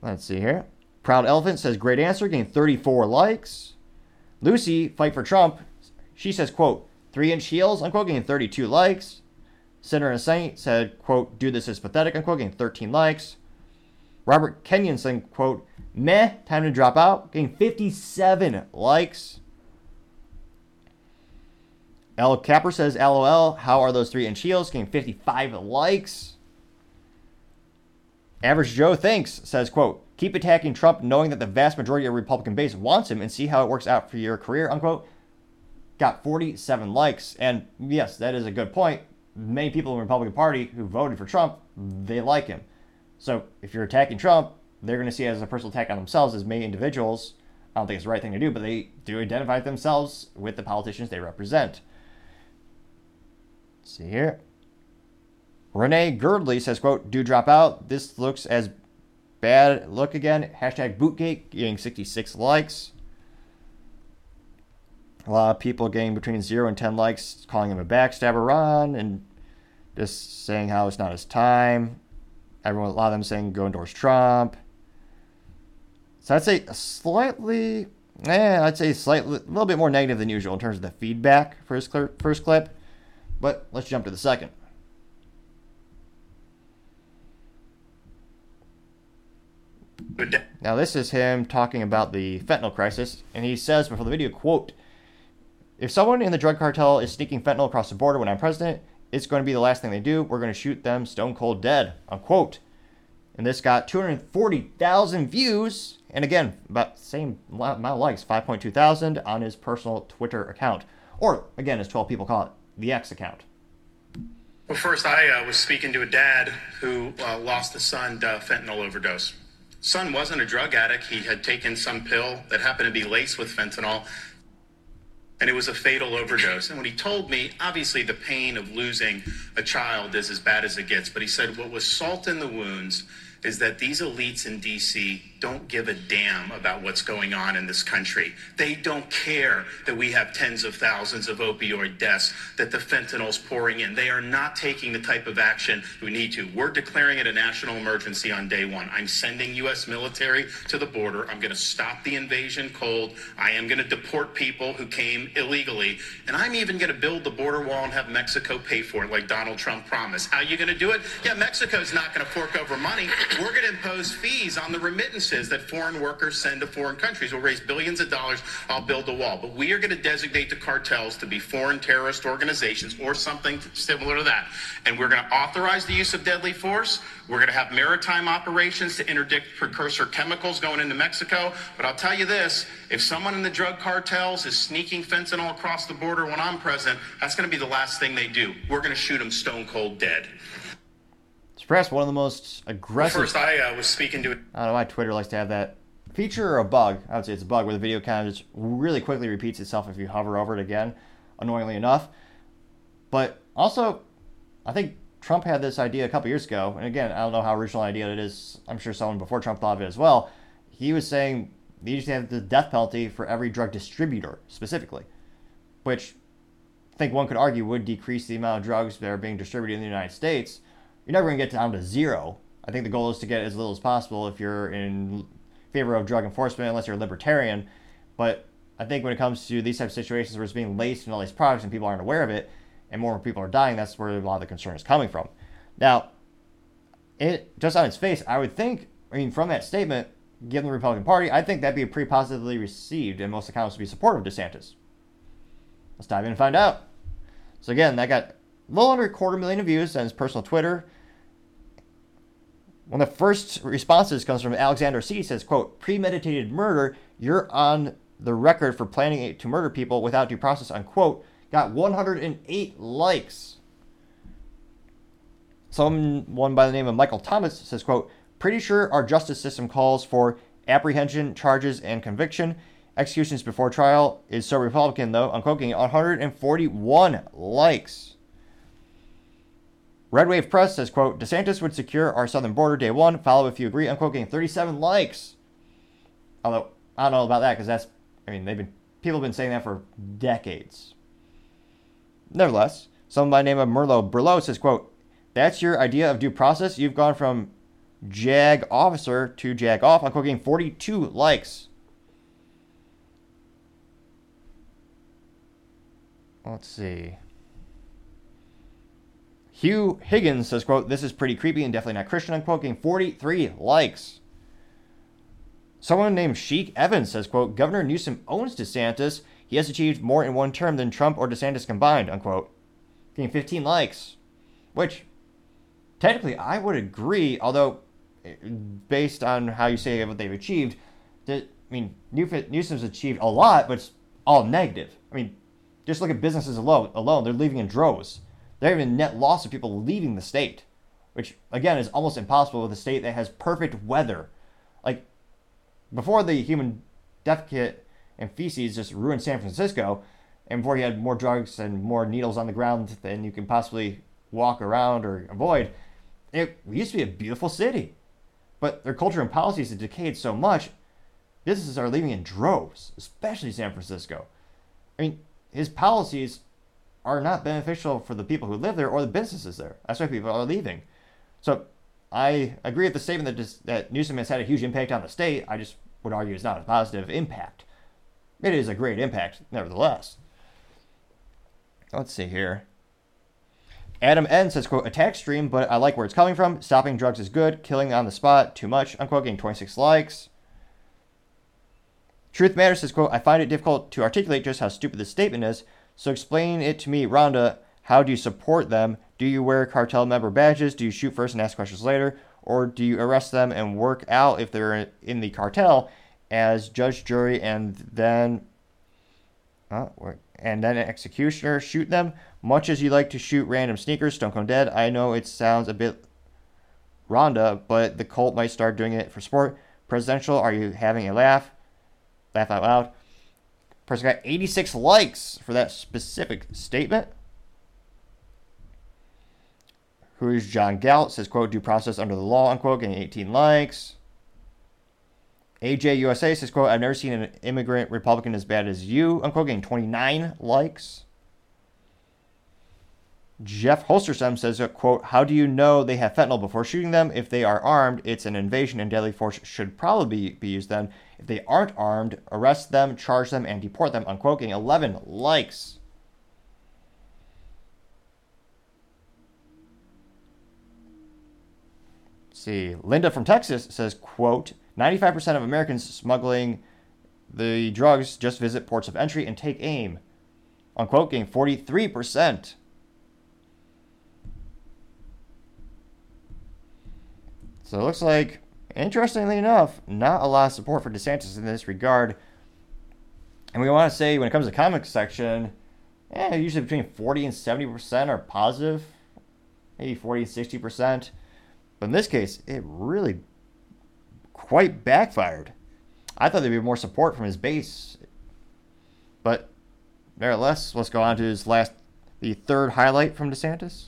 [SPEAKER 1] Let's see here. Proud Elephant says, Great answer, getting 34 likes. Lucy, Fight for Trump, she says, quote, Three inch heels, unquote, getting 32 likes. Sinner and Saint said, quote, Do this is pathetic, unquote, getting 13 likes. Robert Kenyon saying, quote, Meh, time to drop out, getting 57 likes. L. Capper says, LOL, how are those three inch heels? Getting 55 likes. Average Joe thinks, says, quote, keep attacking Trump knowing that the vast majority of Republican base wants him and see how it works out for your career, unquote. Got 47 likes. And yes, that is a good point. Many people in the Republican Party who voted for Trump, they like him. So if you're attacking Trump, they're going to see it as a personal attack on themselves as many individuals. I don't think it's the right thing to do, but they do identify themselves with the politicians they represent. See here. Renee Girdley says, quote, do drop out. This looks as bad. Look again. Hashtag Bootgate getting 66 likes. A lot of people getting between 0 and 10 likes, calling him a backstabber Ron, and just saying how it's not his time. Everyone, a lot of them saying go endorse Trump. So I'd say slightly, eh, I'd say slightly, a little bit more negative than usual in terms of the feedback for his first clip. But let's jump to the second. Now this is him talking about the fentanyl crisis, and he says before the video, quote, if someone in the drug cartel is sneaking fentanyl across the border when I'm president, it's going to be the last thing they do. We're going to shoot them stone cold dead, unquote. And this got 240,000 views, and again, about the same amount of likes, 5.2 thousand on his personal Twitter account. Or, again, as 12 people call it, the X account.
[SPEAKER 6] Well, first, I uh, was speaking to a dad who uh, lost a son to fentanyl overdose. Son wasn't a drug addict. He had taken some pill that happened to be laced with fentanyl, and it was a fatal overdose. And when he told me, obviously the pain of losing a child is as bad as it gets, but he said what was salt in the wounds is that these elites in D.C. don't give a damn about what's going on in this country. They don't care that we have tens of thousands of opioid deaths, that the fentanyl's pouring in. They are not taking the type of action we need to. We're declaring it a national emergency on day one. I'm sending U.S. military to the border. I'm going to stop the invasion cold. I am going to deport people who came illegally. And I'm even going to build the border wall and have Mexico pay for it like Donald Trump promised. How are you going to do it? Yeah, Mexico's not going to fork over money. We're going to impose fees on the remittances that foreign workers send to foreign countries. We'll raise billions of dollars. I'll build a wall. But we are going to designate the cartels to be foreign terrorist organizations or something similar to that. And we're going to authorize the use of deadly force. We're going to have maritime operations to interdict precursor chemicals going into Mexico. But I'll tell you this if someone in the drug cartels is sneaking fentanyl across the border when I'm president, that's going to be the last thing they do. We're going to shoot them stone cold dead.
[SPEAKER 1] It's perhaps one of the most aggressive.
[SPEAKER 6] First, I uh, was speaking to.
[SPEAKER 1] I don't know why Twitter likes to have that feature or a bug. I would say it's a bug where the video kind of just really quickly repeats itself if you hover over it again, annoyingly enough. But also, I think Trump had this idea a couple years ago, and again, I don't know how original idea it is. I'm sure someone before Trump thought of it as well. He was saying you just have the death penalty for every drug distributor specifically, which I think one could argue would decrease the amount of drugs that are being distributed in the United States. You're never going to get down to zero. I think the goal is to get as little as possible if you're in favor of drug enforcement, unless you're a libertarian. But I think when it comes to these types of situations where it's being laced in all these products and people aren't aware of it, and more people are dying, that's where a lot of the concern is coming from. Now, it just on its face, I would think, I mean, from that statement, given the Republican Party, I think that'd be pretty positively received, and most accounts would be supportive of DeSantis. Let's dive in and find out. So again, that got a little under a quarter million of views on his personal Twitter. One of the first responses comes from Alexander C. says, quote, premeditated murder, you're on the record for planning to murder people without due process, unquote got 108 likes. Someone by the name of Michael Thomas says, quote, pretty sure our justice system calls for apprehension, charges, and conviction. Executions before trial is so Republican, though. Unquote, getting 141 likes. Red Wave Press says, quote, DeSantis would secure our southern border day one. Follow if you agree. Unquote, getting 37 likes. Although, I don't know about that because that's, I mean, they've been, people have been saying that for decades. Nevertheless, someone by the name of Merlo Berlot says, quote, that's your idea of due process? You've gone from JAG officer to JAG off. I'm getting 42 likes. Let's see. Hugh Higgins says, quote, this is pretty creepy and definitely not Christian, unquote, getting 43 likes. Someone named Sheik Evans says, quote, Governor Newsom owns DeSantis he has achieved more in one term than Trump or DeSantis combined, unquote. Getting 15 likes. Which, technically, I would agree, although, eh, based on how you say what they've achieved, that, I mean, Newsom's achieved a lot, but it's all negative. I mean, just look at businesses alone. Alone, they're leaving in droves. They're having net loss of people leaving the state, which again is almost impossible with a state that has perfect weather. Like before the human death kit and feces just ruined San Francisco. And before you had more drugs and more needles on the ground than you can possibly walk around or avoid, it used to be a beautiful city. But their culture and policies have decayed so much, businesses are leaving in droves, especially San Francisco. I mean, his policies are not beneficial for the people who live there or the businesses there. That's why people are leaving. So I agree with the statement that, just, that Newsom has had a huge impact on the state. I just would argue it's not a positive impact it is a great impact, nevertheless. Let's see here. Adam N says, quote, attack stream, but I like where it's coming from. Stopping drugs is good. Killing on the spot, too much. Unquote, getting 26 likes. Truth Matters says, quote, I find it difficult to articulate just how stupid this statement is. So explain it to me, Rhonda. How do you support them? Do you wear cartel member badges? Do you shoot first and ask questions later? Or do you arrest them and work out if they're in the cartel as judge, jury, and then uh, and then executioner shoot them. Much as you like to shoot random sneakers, don't come Dead, I know it sounds a bit Rhonda, but the cult might start doing it for sport. Presidential, are you having a laugh? Laugh out loud. Person got 86 likes for that specific statement. Who is John Galt? Says, quote, due process under the law, unquote, getting 18 likes. AJ USA says, quote, I've never seen an immigrant Republican as bad as you, unquote, getting 29 likes. Jeff Holstersem says, uh, quote, How do you know they have fentanyl before shooting them? If they are armed, it's an invasion and deadly force should probably be used then. If they aren't armed, arrest them, charge them, and deport them, unquote, getting 11 likes. Let's see, Linda from Texas says, quote, 95% of Americans smuggling the drugs just visit ports of entry and take aim. Unquote, getting 43%. So it looks like, interestingly enough, not a lot of support for DeSantis in this regard. And we want to say, when it comes to the comics section, eh, usually between 40 and 70% are positive, maybe 40 and 60%. But in this case, it really quite backfired. I thought there'd be more support from his base. But nevertheless, let's go on to his last, the third highlight from DeSantis.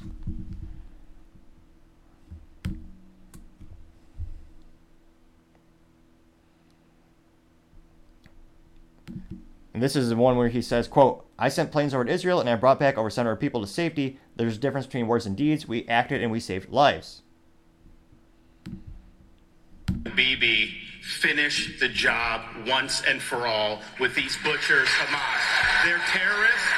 [SPEAKER 1] And this is the one where he says, quote, I sent planes over to Israel and I brought back over 700 people to safety. There's a difference between words and deeds. We acted and we saved lives.
[SPEAKER 6] Bibi finish the job once and for all with these butchers, Hamas. They're terrorists.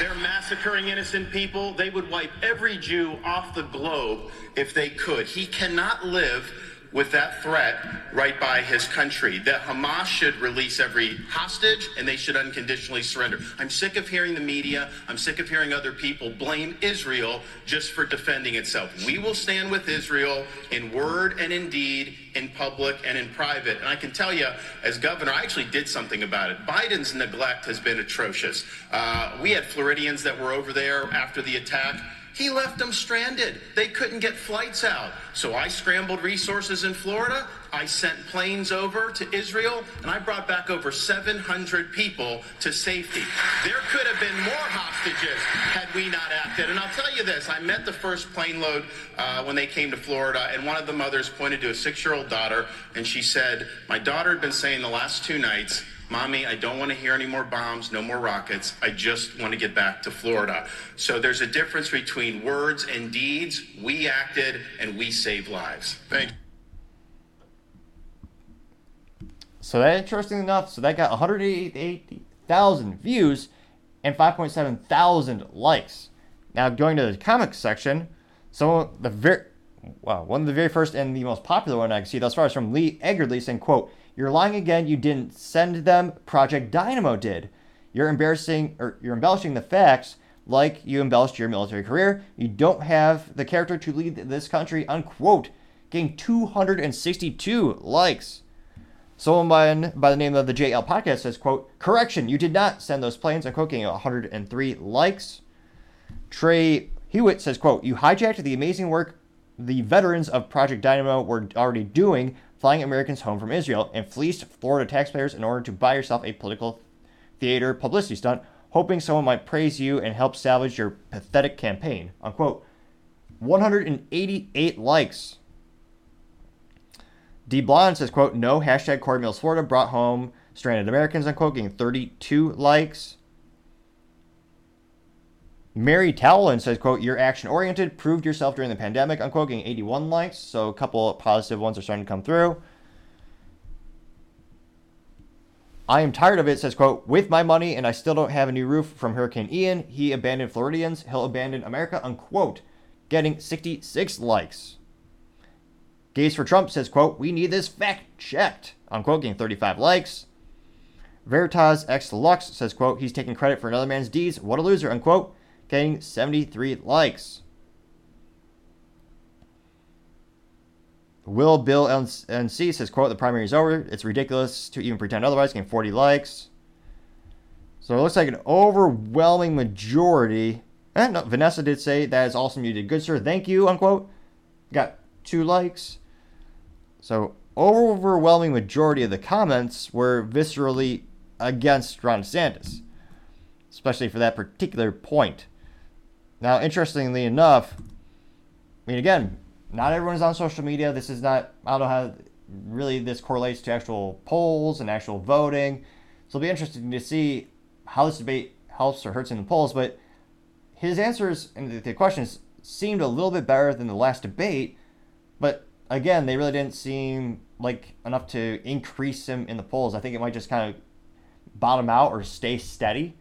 [SPEAKER 6] They're massacring innocent people. They would wipe every Jew off the globe if they could. He cannot live with that threat right by his country. That Hamas should release every hostage and they should unconditionally surrender. I'm sick of hearing the media, I'm sick of hearing other people blame Israel just for defending itself. We will stand with Israel in word and in deed, in public and in private. And I can tell you, as governor, I actually did something about it. Biden's neglect has been atrocious. Uh, we had Floridians that were over there after the attack. He left them stranded. They couldn't get flights out. So I scrambled resources in Florida. I sent planes over to Israel, and I brought back over 700 people to safety. There could have been more hostages had we not acted. And I'll tell you this I met the first plane load uh, when they came to Florida, and one of the mothers pointed to a six year old daughter, and she said, My daughter had been saying the last two nights, Mommy, I don't want to hear any more bombs, no more rockets. I just want to get back to Florida. So there's a difference between words and deeds. We acted and we saved lives. Thank you.
[SPEAKER 1] So that interesting enough, so that got 188,000 views and 5.7 thousand likes. Now going to the comics section, so the very wow, one of the very first and the most popular one I can see thus far is from Lee Eggerly saying, quote, You're lying again, you didn't send them, Project Dynamo did. You're embarrassing or you're embellishing the facts like you embellished your military career. You don't have the character to lead this country, unquote. Getting 262 likes. Someone by the name of the JL Podcast says, quote, correction, you did not send those planes, unquote, getting 103 likes. Trey Hewitt says, quote, you hijacked the amazing work the veterans of Project Dynamo were already doing, flying Americans home from Israel, and fleeced Florida taxpayers in order to buy yourself a political theater publicity stunt, hoping someone might praise you and help salvage your pathetic campaign. Unquote. 188 likes. D. Blonde says, quote, no, hashtag Corey Mills Florida brought home stranded Americans, unquote, getting 32 likes. Mary Towlin says, quote, you're action oriented, proved yourself during the pandemic, unquote, getting 81 likes. So a couple positive ones are starting to come through. I am tired of it, says, quote, with my money and I still don't have a new roof from Hurricane Ian. He abandoned Floridians. He'll abandon America, unquote, getting 66 likes. Gaze for Trump says, quote, we need this fact checked, unquote, getting 35 likes. Veritas X Lux says, quote, he's taking credit for another man's deeds. What a loser, unquote, getting 73 likes. Will Bill NC says, quote, the primary is over. It's ridiculous to even pretend otherwise, getting 40 likes. So it looks like an overwhelming majority. And no, Vanessa did say, that is awesome. You did good, sir. Thank you, unquote. Got two likes. So overwhelming majority of the comments were viscerally against Ron DeSantis, especially for that particular point. Now, interestingly enough, I mean, again, not everyone's on social media. This is not, I don't know how really this correlates to actual polls and actual voting. So it'll be interesting to see how this debate helps or hurts in the polls. But his answers and the questions seemed a little bit better than the last debate. But again, they really didn't seem like enough to increase him in the polls. I think it might just kind of bottom out or stay steady.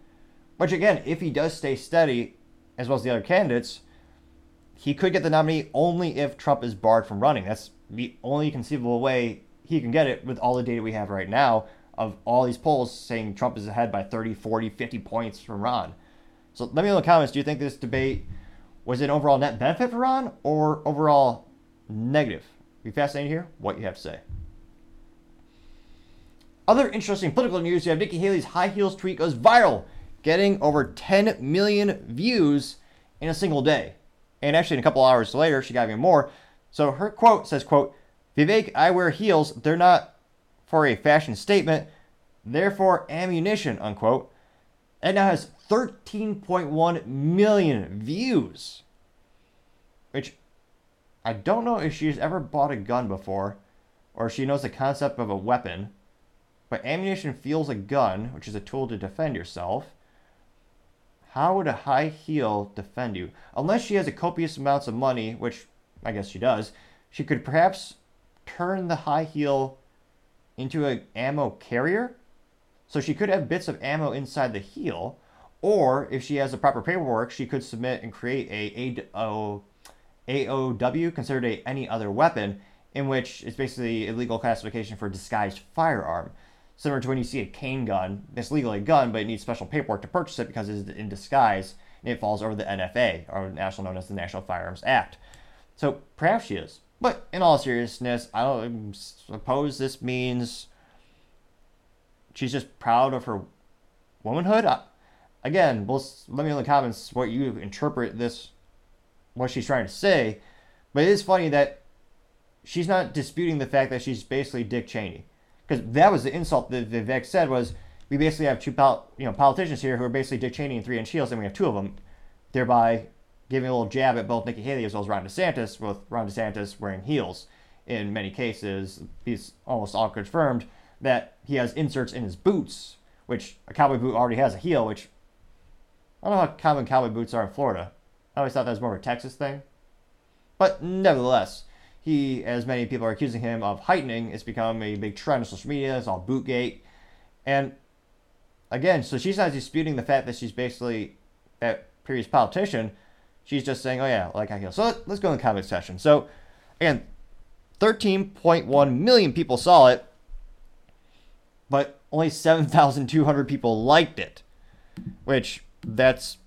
[SPEAKER 1] Which again, if he does stay steady, as well as the other candidates, he could get the nominee only if Trump is barred from running. That's the only conceivable way he can get it with all the data we have right now of all these polls saying Trump is ahead by 30, 40, 50 points from Ron. So let me know in the comments do you think this debate was an overall net benefit for Ron or overall negative? Be fascinated to hear what you have to say. Other interesting political news you have Nikki Haley's high heels tweet goes viral, getting over 10 million views in a single day. And actually, in a couple hours later, she got even more. So her quote says, quote, Vivek, I wear heels. They're not for a fashion statement. They're for ammunition, unquote. It now has 13.1 million views. Which I don't know if she's ever bought a gun before or she knows the concept of a weapon. But ammunition feels a gun, which is a tool to defend yourself. How would a high heel defend you? Unless she has a copious amounts of money, which I guess she does, she could perhaps turn the high heel into an ammo carrier. So she could have bits of ammo inside the heel, or if she has the proper paperwork, she could submit and create a AOW, considered a any other weapon, in which it's basically illegal classification for disguised firearm. Similar to when you see a cane gun, it's legally a gun, but it needs special paperwork to purchase it because it's in disguise and it falls over the NFA, or national known as the National Firearms Act. So perhaps she is. But in all seriousness, I don't suppose this means she's just proud of her womanhood. I, again, let me know in the comments what you interpret this, what she's trying to say. But it is funny that she's not disputing the fact that she's basically Dick Cheney because that was the insult that Vivek said was we basically have two pol- you know politicians here who are basically Dick Cheney and three inch heels, and we have two of them, thereby giving a little jab at both Nikki Haley as well as Ron DeSantis, with Ron DeSantis wearing heels. In many cases, he's almost all confirmed that he has inserts in his boots, which a cowboy boot already has a heel, which I don't know how common cowboy boots are in Florida. I always thought that was more of a Texas thing. But nevertheless, he, as many people are accusing him of heightening, it's become a big trend on social media. It's all Bootgate. And again, so she's not disputing the fact that she's basically that previous politician. She's just saying, oh, yeah, like I heal. So let, us go in the comment section. So, again, 13.1 million people saw it, but only 7,200 people liked it, which that's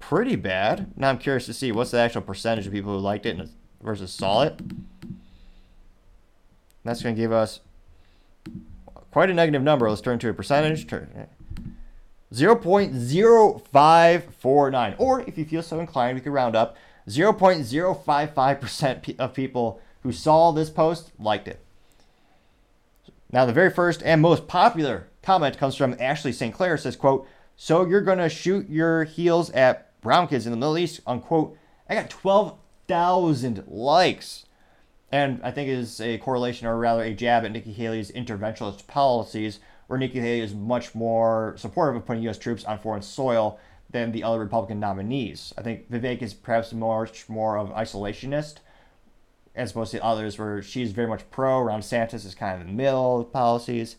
[SPEAKER 1] pretty bad. Now I'm curious to see what's the actual percentage of people who liked it and versus solid. That's going to give us quite a negative number. Let's turn to a percentage. 0.0549. Or if you feel so inclined, we could round up 0.055% of people who saw this post liked it. Now, the very first and most popular comment comes from Ashley St. Clair. says, quote, so you're going to shoot your heels at brown kids in the Middle East, unquote. I got 12 thousand likes. And I think is a correlation, or rather a jab at Nikki Haley's interventionist policies, where Nikki Haley is much more supportive of putting U.S. troops on foreign soil than the other Republican nominees. I think Vivek is perhaps much more of an isolationist, as opposed to others, where she's very much pro. Ron DeSantis is kind of in the middle policies.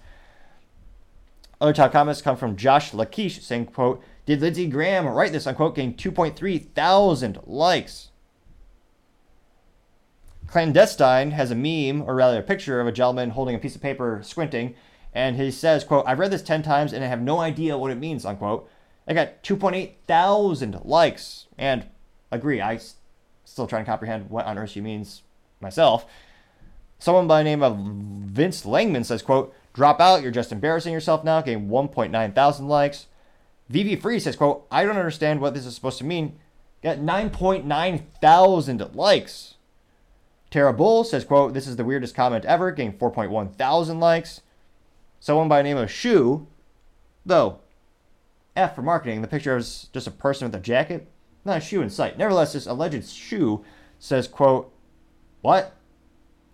[SPEAKER 1] Other top comments come from Josh Lakesh saying, quote, Did Lindsey Graham write this, unquote, getting 2.3 thousand likes. Clandestine has a meme, or rather a picture of a gentleman holding a piece of paper squinting, and he says, quote, I've read this 10 times and I have no idea what it means, unquote. I got 2.8 thousand likes, and agree, I still try and comprehend what on earth she means myself. Someone by the name of Vince Langman says, quote, drop out, you're just embarrassing yourself now, getting 1.9 thousand likes. VV Free says, quote, I don't understand what this is supposed to mean. Got 9.9 thousand likes. Tara Bull says, quote, this is the weirdest comment ever, getting 4.1 thousand likes. Someone by the name of Shu, though, F for marketing, the picture is just a person with a jacket, not a shoe in sight. Nevertheless, this alleged shoe says, quote, what?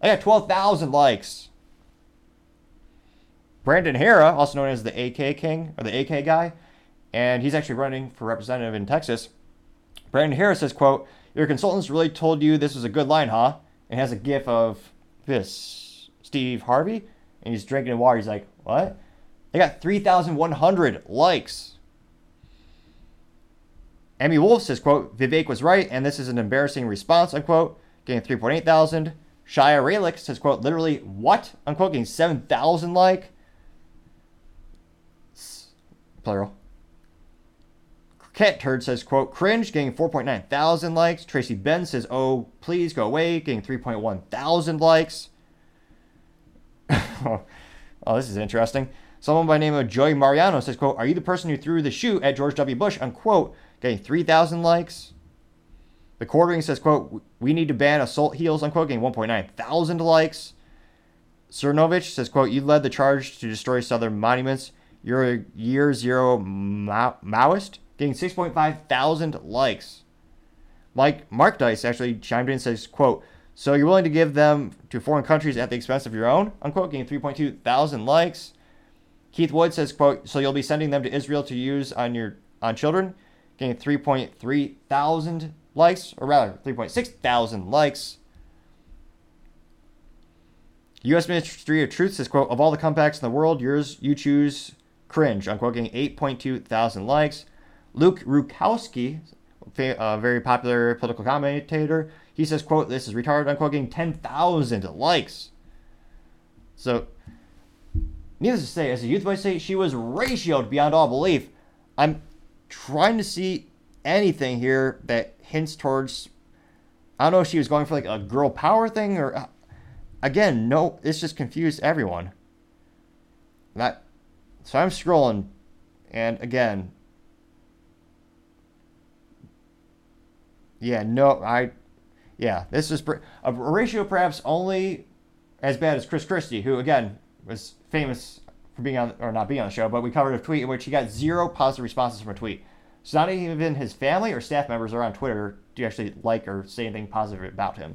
[SPEAKER 1] I got 12,000 likes. Brandon Herrera, also known as the AK King or the AK guy, and he's actually running for representative in Texas. Brandon Herrera says, quote, Your consultants really told you this was a good line, huh? And has a gif of this Steve Harvey, and he's drinking water. He's like, What? They got 3,100 likes. Emmy Wolf says, quote, Vivek was right, and this is an embarrassing response, unquote, getting 3.8 thousand. Shia Raylick says, quote, literally, what? Unquote, getting 7,000 like. Plural. Cat Turd says, quote, cringe, getting 4.9 thousand likes. Tracy Ben says, oh, please go away, getting 3.1 thousand likes. oh, this is interesting. Someone by the name of Joey Mannarino says, quote, are you the person who threw the shoe at George W. Bush, unquote, getting 3,000 likes. The quartering says, quote, we need to ban assault heels, unquote, getting 1.9 thousand likes. Cernovich says, quote, you led the charge to destroy Southern monuments. You're a year zero Ma- Maoist, getting 6.5 thousand likes. Mike Mark Dice actually chimed in and says, quote, so you're willing to give them to foreign countries at the expense of your own, unquote, getting 3.2 thousand likes. Keith Wood says, quote, so you'll be sending them to Israel to use on your on children, getting 3.3 thousand likes, or rather 3.6 thousand likes. U.S. Ministry of Truth says, quote, of all the compacts in the world, yours you choose cringe, unquote, getting 8.2 thousand likes. Luke Rudkowski, a uh, very popular political commentator, he says, quote, this is retarded, unquote, getting 10,000 likes. So, needless to say, as a youth voice say, she was ratioed beyond all belief. I'm trying to see anything here that hints towards I don't know if she was going for like a girl power thing or uh, again, no, it's just confused everyone. That so I'm scrolling and again Yeah, no, I yeah, this is a ratio perhaps only as bad as Chris Christie, who again was famous for being on or not being on the show, but we covered a tweet in which he got zero positive responses from a tweet. So not even his family or staff members are on Twitter do you actually like or say anything positive about him.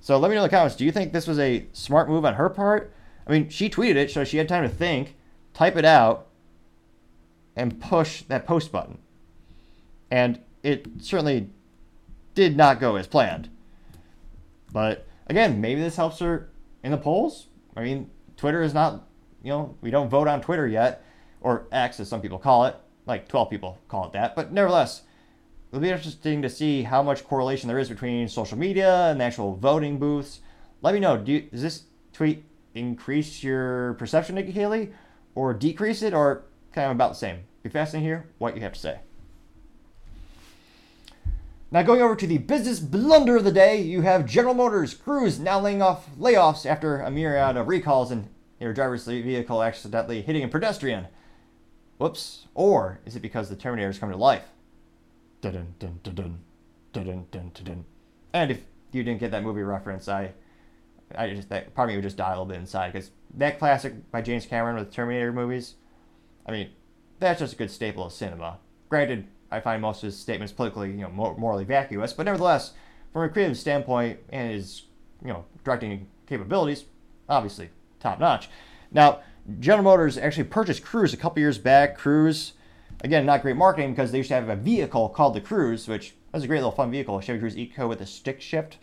[SPEAKER 1] So let me know in the comments. Do you think this was a smart move on her part? I mean, she tweeted it, so she had time to think, type it out, and push that post button. And it certainly did not go as planned. But again, maybe this helps her in the polls. I mean, Twitter is not, you know, we don't vote on Twitter yet, or X as some people call it like 12 people call it that, but nevertheless, it'll be interesting to see how much correlation there is between social media and the actual voting booths. Let me know. Do you, does this tweet increase your perception, Nikki Haley, or decrease it, or kind of about the same? Be fascinating to hear what you have to say. Now, going over to the business blunder of the day, you have General Motors Cruise now laying off layoffs after a myriad of recalls and their driver's vehicle accidentally hitting a pedestrian. Whoops. Or is it because the Terminator is coming to life? Dun dun dun dun dun dun dun dun. And if you didn't get that movie reference, I, I just that me would just die a little bit inside because that classic by James Cameron with Terminator movies, I mean, that's just a good staple of cinema. Granted, I find most of his statements politically, you know, morally vacuous, but nevertheless, from a creative standpoint and his, you know, directing capabilities, obviously top notch. Now, General Motors actually purchased Cruise a couple years back. Cruise, again, not great marketing because they used to have a vehicle called the Cruze, which was a great little fun vehicle. Chevy Cruze Eco with a stick shift.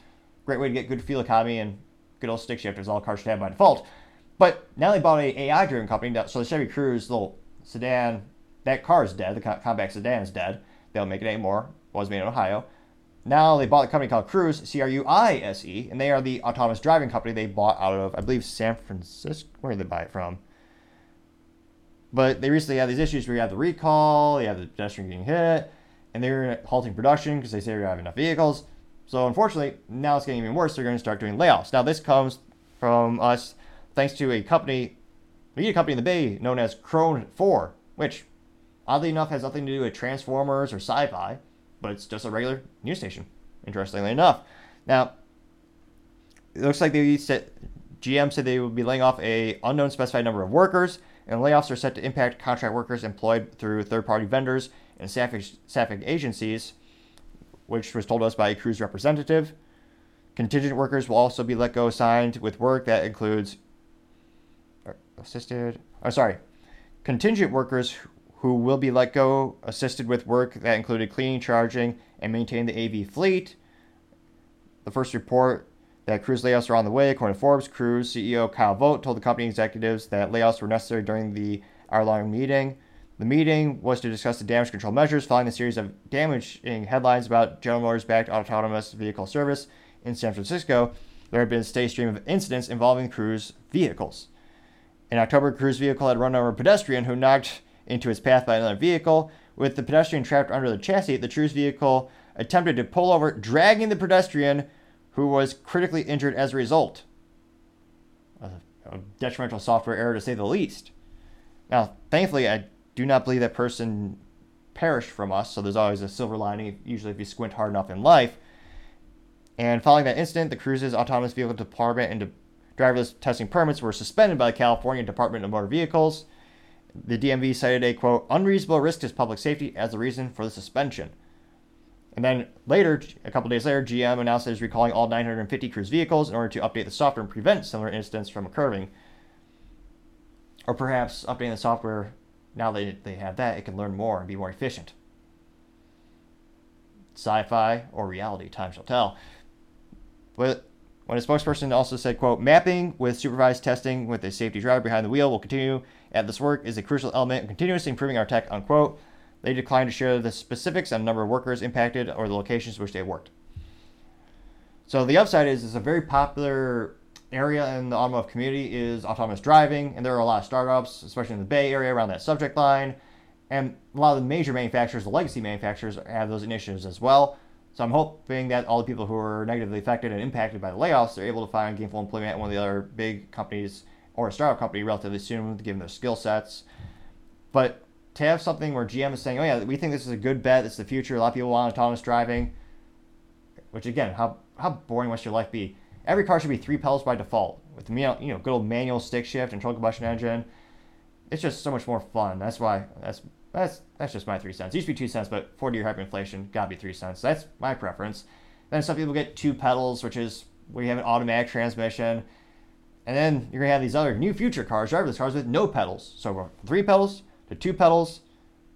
[SPEAKER 1] Great way to get good fuel economy and good old stick shifters, all cars should have by default. But now they bought a AI driven company, so the Chevy Cruze little sedan, that car is dead. The compact sedan is dead. They don't make it anymore. Was made in Ohio. Now they bought a company called Cruise, C R U I S E, and they are the autonomous driving company they bought out of, I believe, San Francisco. Where did they buy it from? But they recently had these issues where you have the recall, you have the pedestrian getting hit, and they're halting production because they say we don't have enough vehicles. So unfortunately, now it's getting even worse. They're going to start doing layoffs. Now this comes from us thanks to a company, a company in the Bay known as KRON 4, which oddly enough has nothing to do with Transformers or sci-fi, but it's just a regular news station. Interestingly enough, now it looks like they said GM said they would be laying off a unknown specified number of workers and layoffs are set to impact contract workers employed through third party vendors and staffing, staffing agencies, which was told us by a Cruise representative. Contingent workers will also be let go assigned with work that includes assisted. Oh, sorry. Contingent workers who will be let go assisted with work that included cleaning, charging, and maintaining the AV fleet. The first report that cruise layoffs are on the way, according to Forbes. Cruise CEO Kyle Vogt told the company executives that layoffs were necessary during the hour-long meeting. The meeting was to discuss the damage control measures following the series of damaging headlines about General Motors-backed autonomous vehicle service in San Francisco. There had been a steady stream of incidents involving Cruise vehicles. In October, Cruise vehicle had run over a pedestrian who knocked into his path by another vehicle. With the pedestrian trapped under the chassis, the Cruise vehicle attempted to pull over, dragging the pedestrian who was critically injured as a result. A, a detrimental software error to say the least. Now, thankfully, I do not believe that person perished from us, so there's always a silver lining, usually if you squint hard enough in life. And following that incident, the Cruise's autonomous vehicle department and driverless testing permits were suspended by the California Department of Motor Vehicles. The DMV cited a quote unreasonable risk to public safety as the reason for the suspension. And then later, a couple days later, GM announced that it was recalling all 950 Cruise vehicles in order to update the software and prevent similar incidents from occurring. Or perhaps updating the software now that they have that, it can learn more and be more efficient. Sci fi or reality, time shall tell. But when a spokesperson also said, quote, mapping with supervised testing with a safety driver behind the wheel will continue at this work is a crucial element in continuously improving our tech, unquote. They declined to share the specifics on the number of workers impacted or the locations which they worked. So the upside is it's a very popular area in the automotive community is autonomous driving, and there are a lot of startups, especially in the Bay Area, around that subject line. And a lot of the major manufacturers, the legacy manufacturers, have those initiatives as well. So I'm hoping that all the people who are negatively affected and impacted by the layoffs are able to find gainful employment at one of the other big companies or a startup company relatively soon, given their skill sets. But to have something where GM is saying, "Oh yeah, we think this is a good bet. It's the future. A lot of people want autonomous driving," which again, how how boring must your life be? Every car should be three pedals by default with you know good old manual stick shift, and internal combustion engine. It's just so much more fun. That's why that's that's that's just my three cents. It used to be two cents, but 40 year hyperinflation gotta be three cents. That's my preference. Then some people get two pedals, which is where you have an automatic transmission. And then you're gonna have these other new future cars, driverless cars with no pedals. So from three pedals to two pedals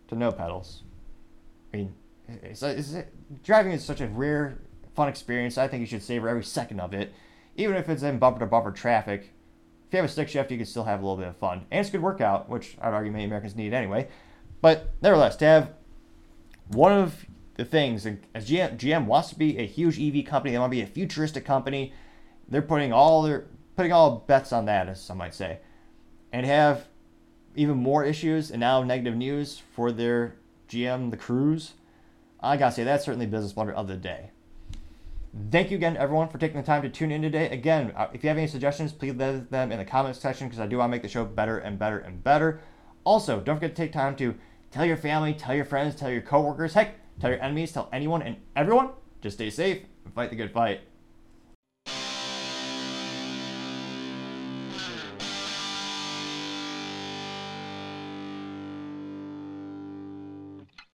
[SPEAKER 1] to no pedals. I mean, it's, it's, driving is such a rare, fun experience. I think you should savor every second of it, even if it's in bumper to bumper traffic. If you have a stick shift, you can still have a little bit of fun, and it's a good workout, which I'd argue many Americans need anyway. But nevertheless, to have one of the things, as GM, GM wants to be a huge EV company, they want to be a futuristic company. They're putting all their putting all bets on that, as some might say, and have even more issues and now negative news for their GM, the Cruise. I gotta say, that's certainly business blunder of the day. Thank you again, everyone, for taking the time to tune in today. Again, uh, if you have any suggestions, please leave them in the comments section because I do want to make the show better and better and better. Also, don't forget to take time to tell your family, tell your friends, tell your coworkers, heck, tell your enemies, tell anyone and everyone. Just stay safe and fight the good fight.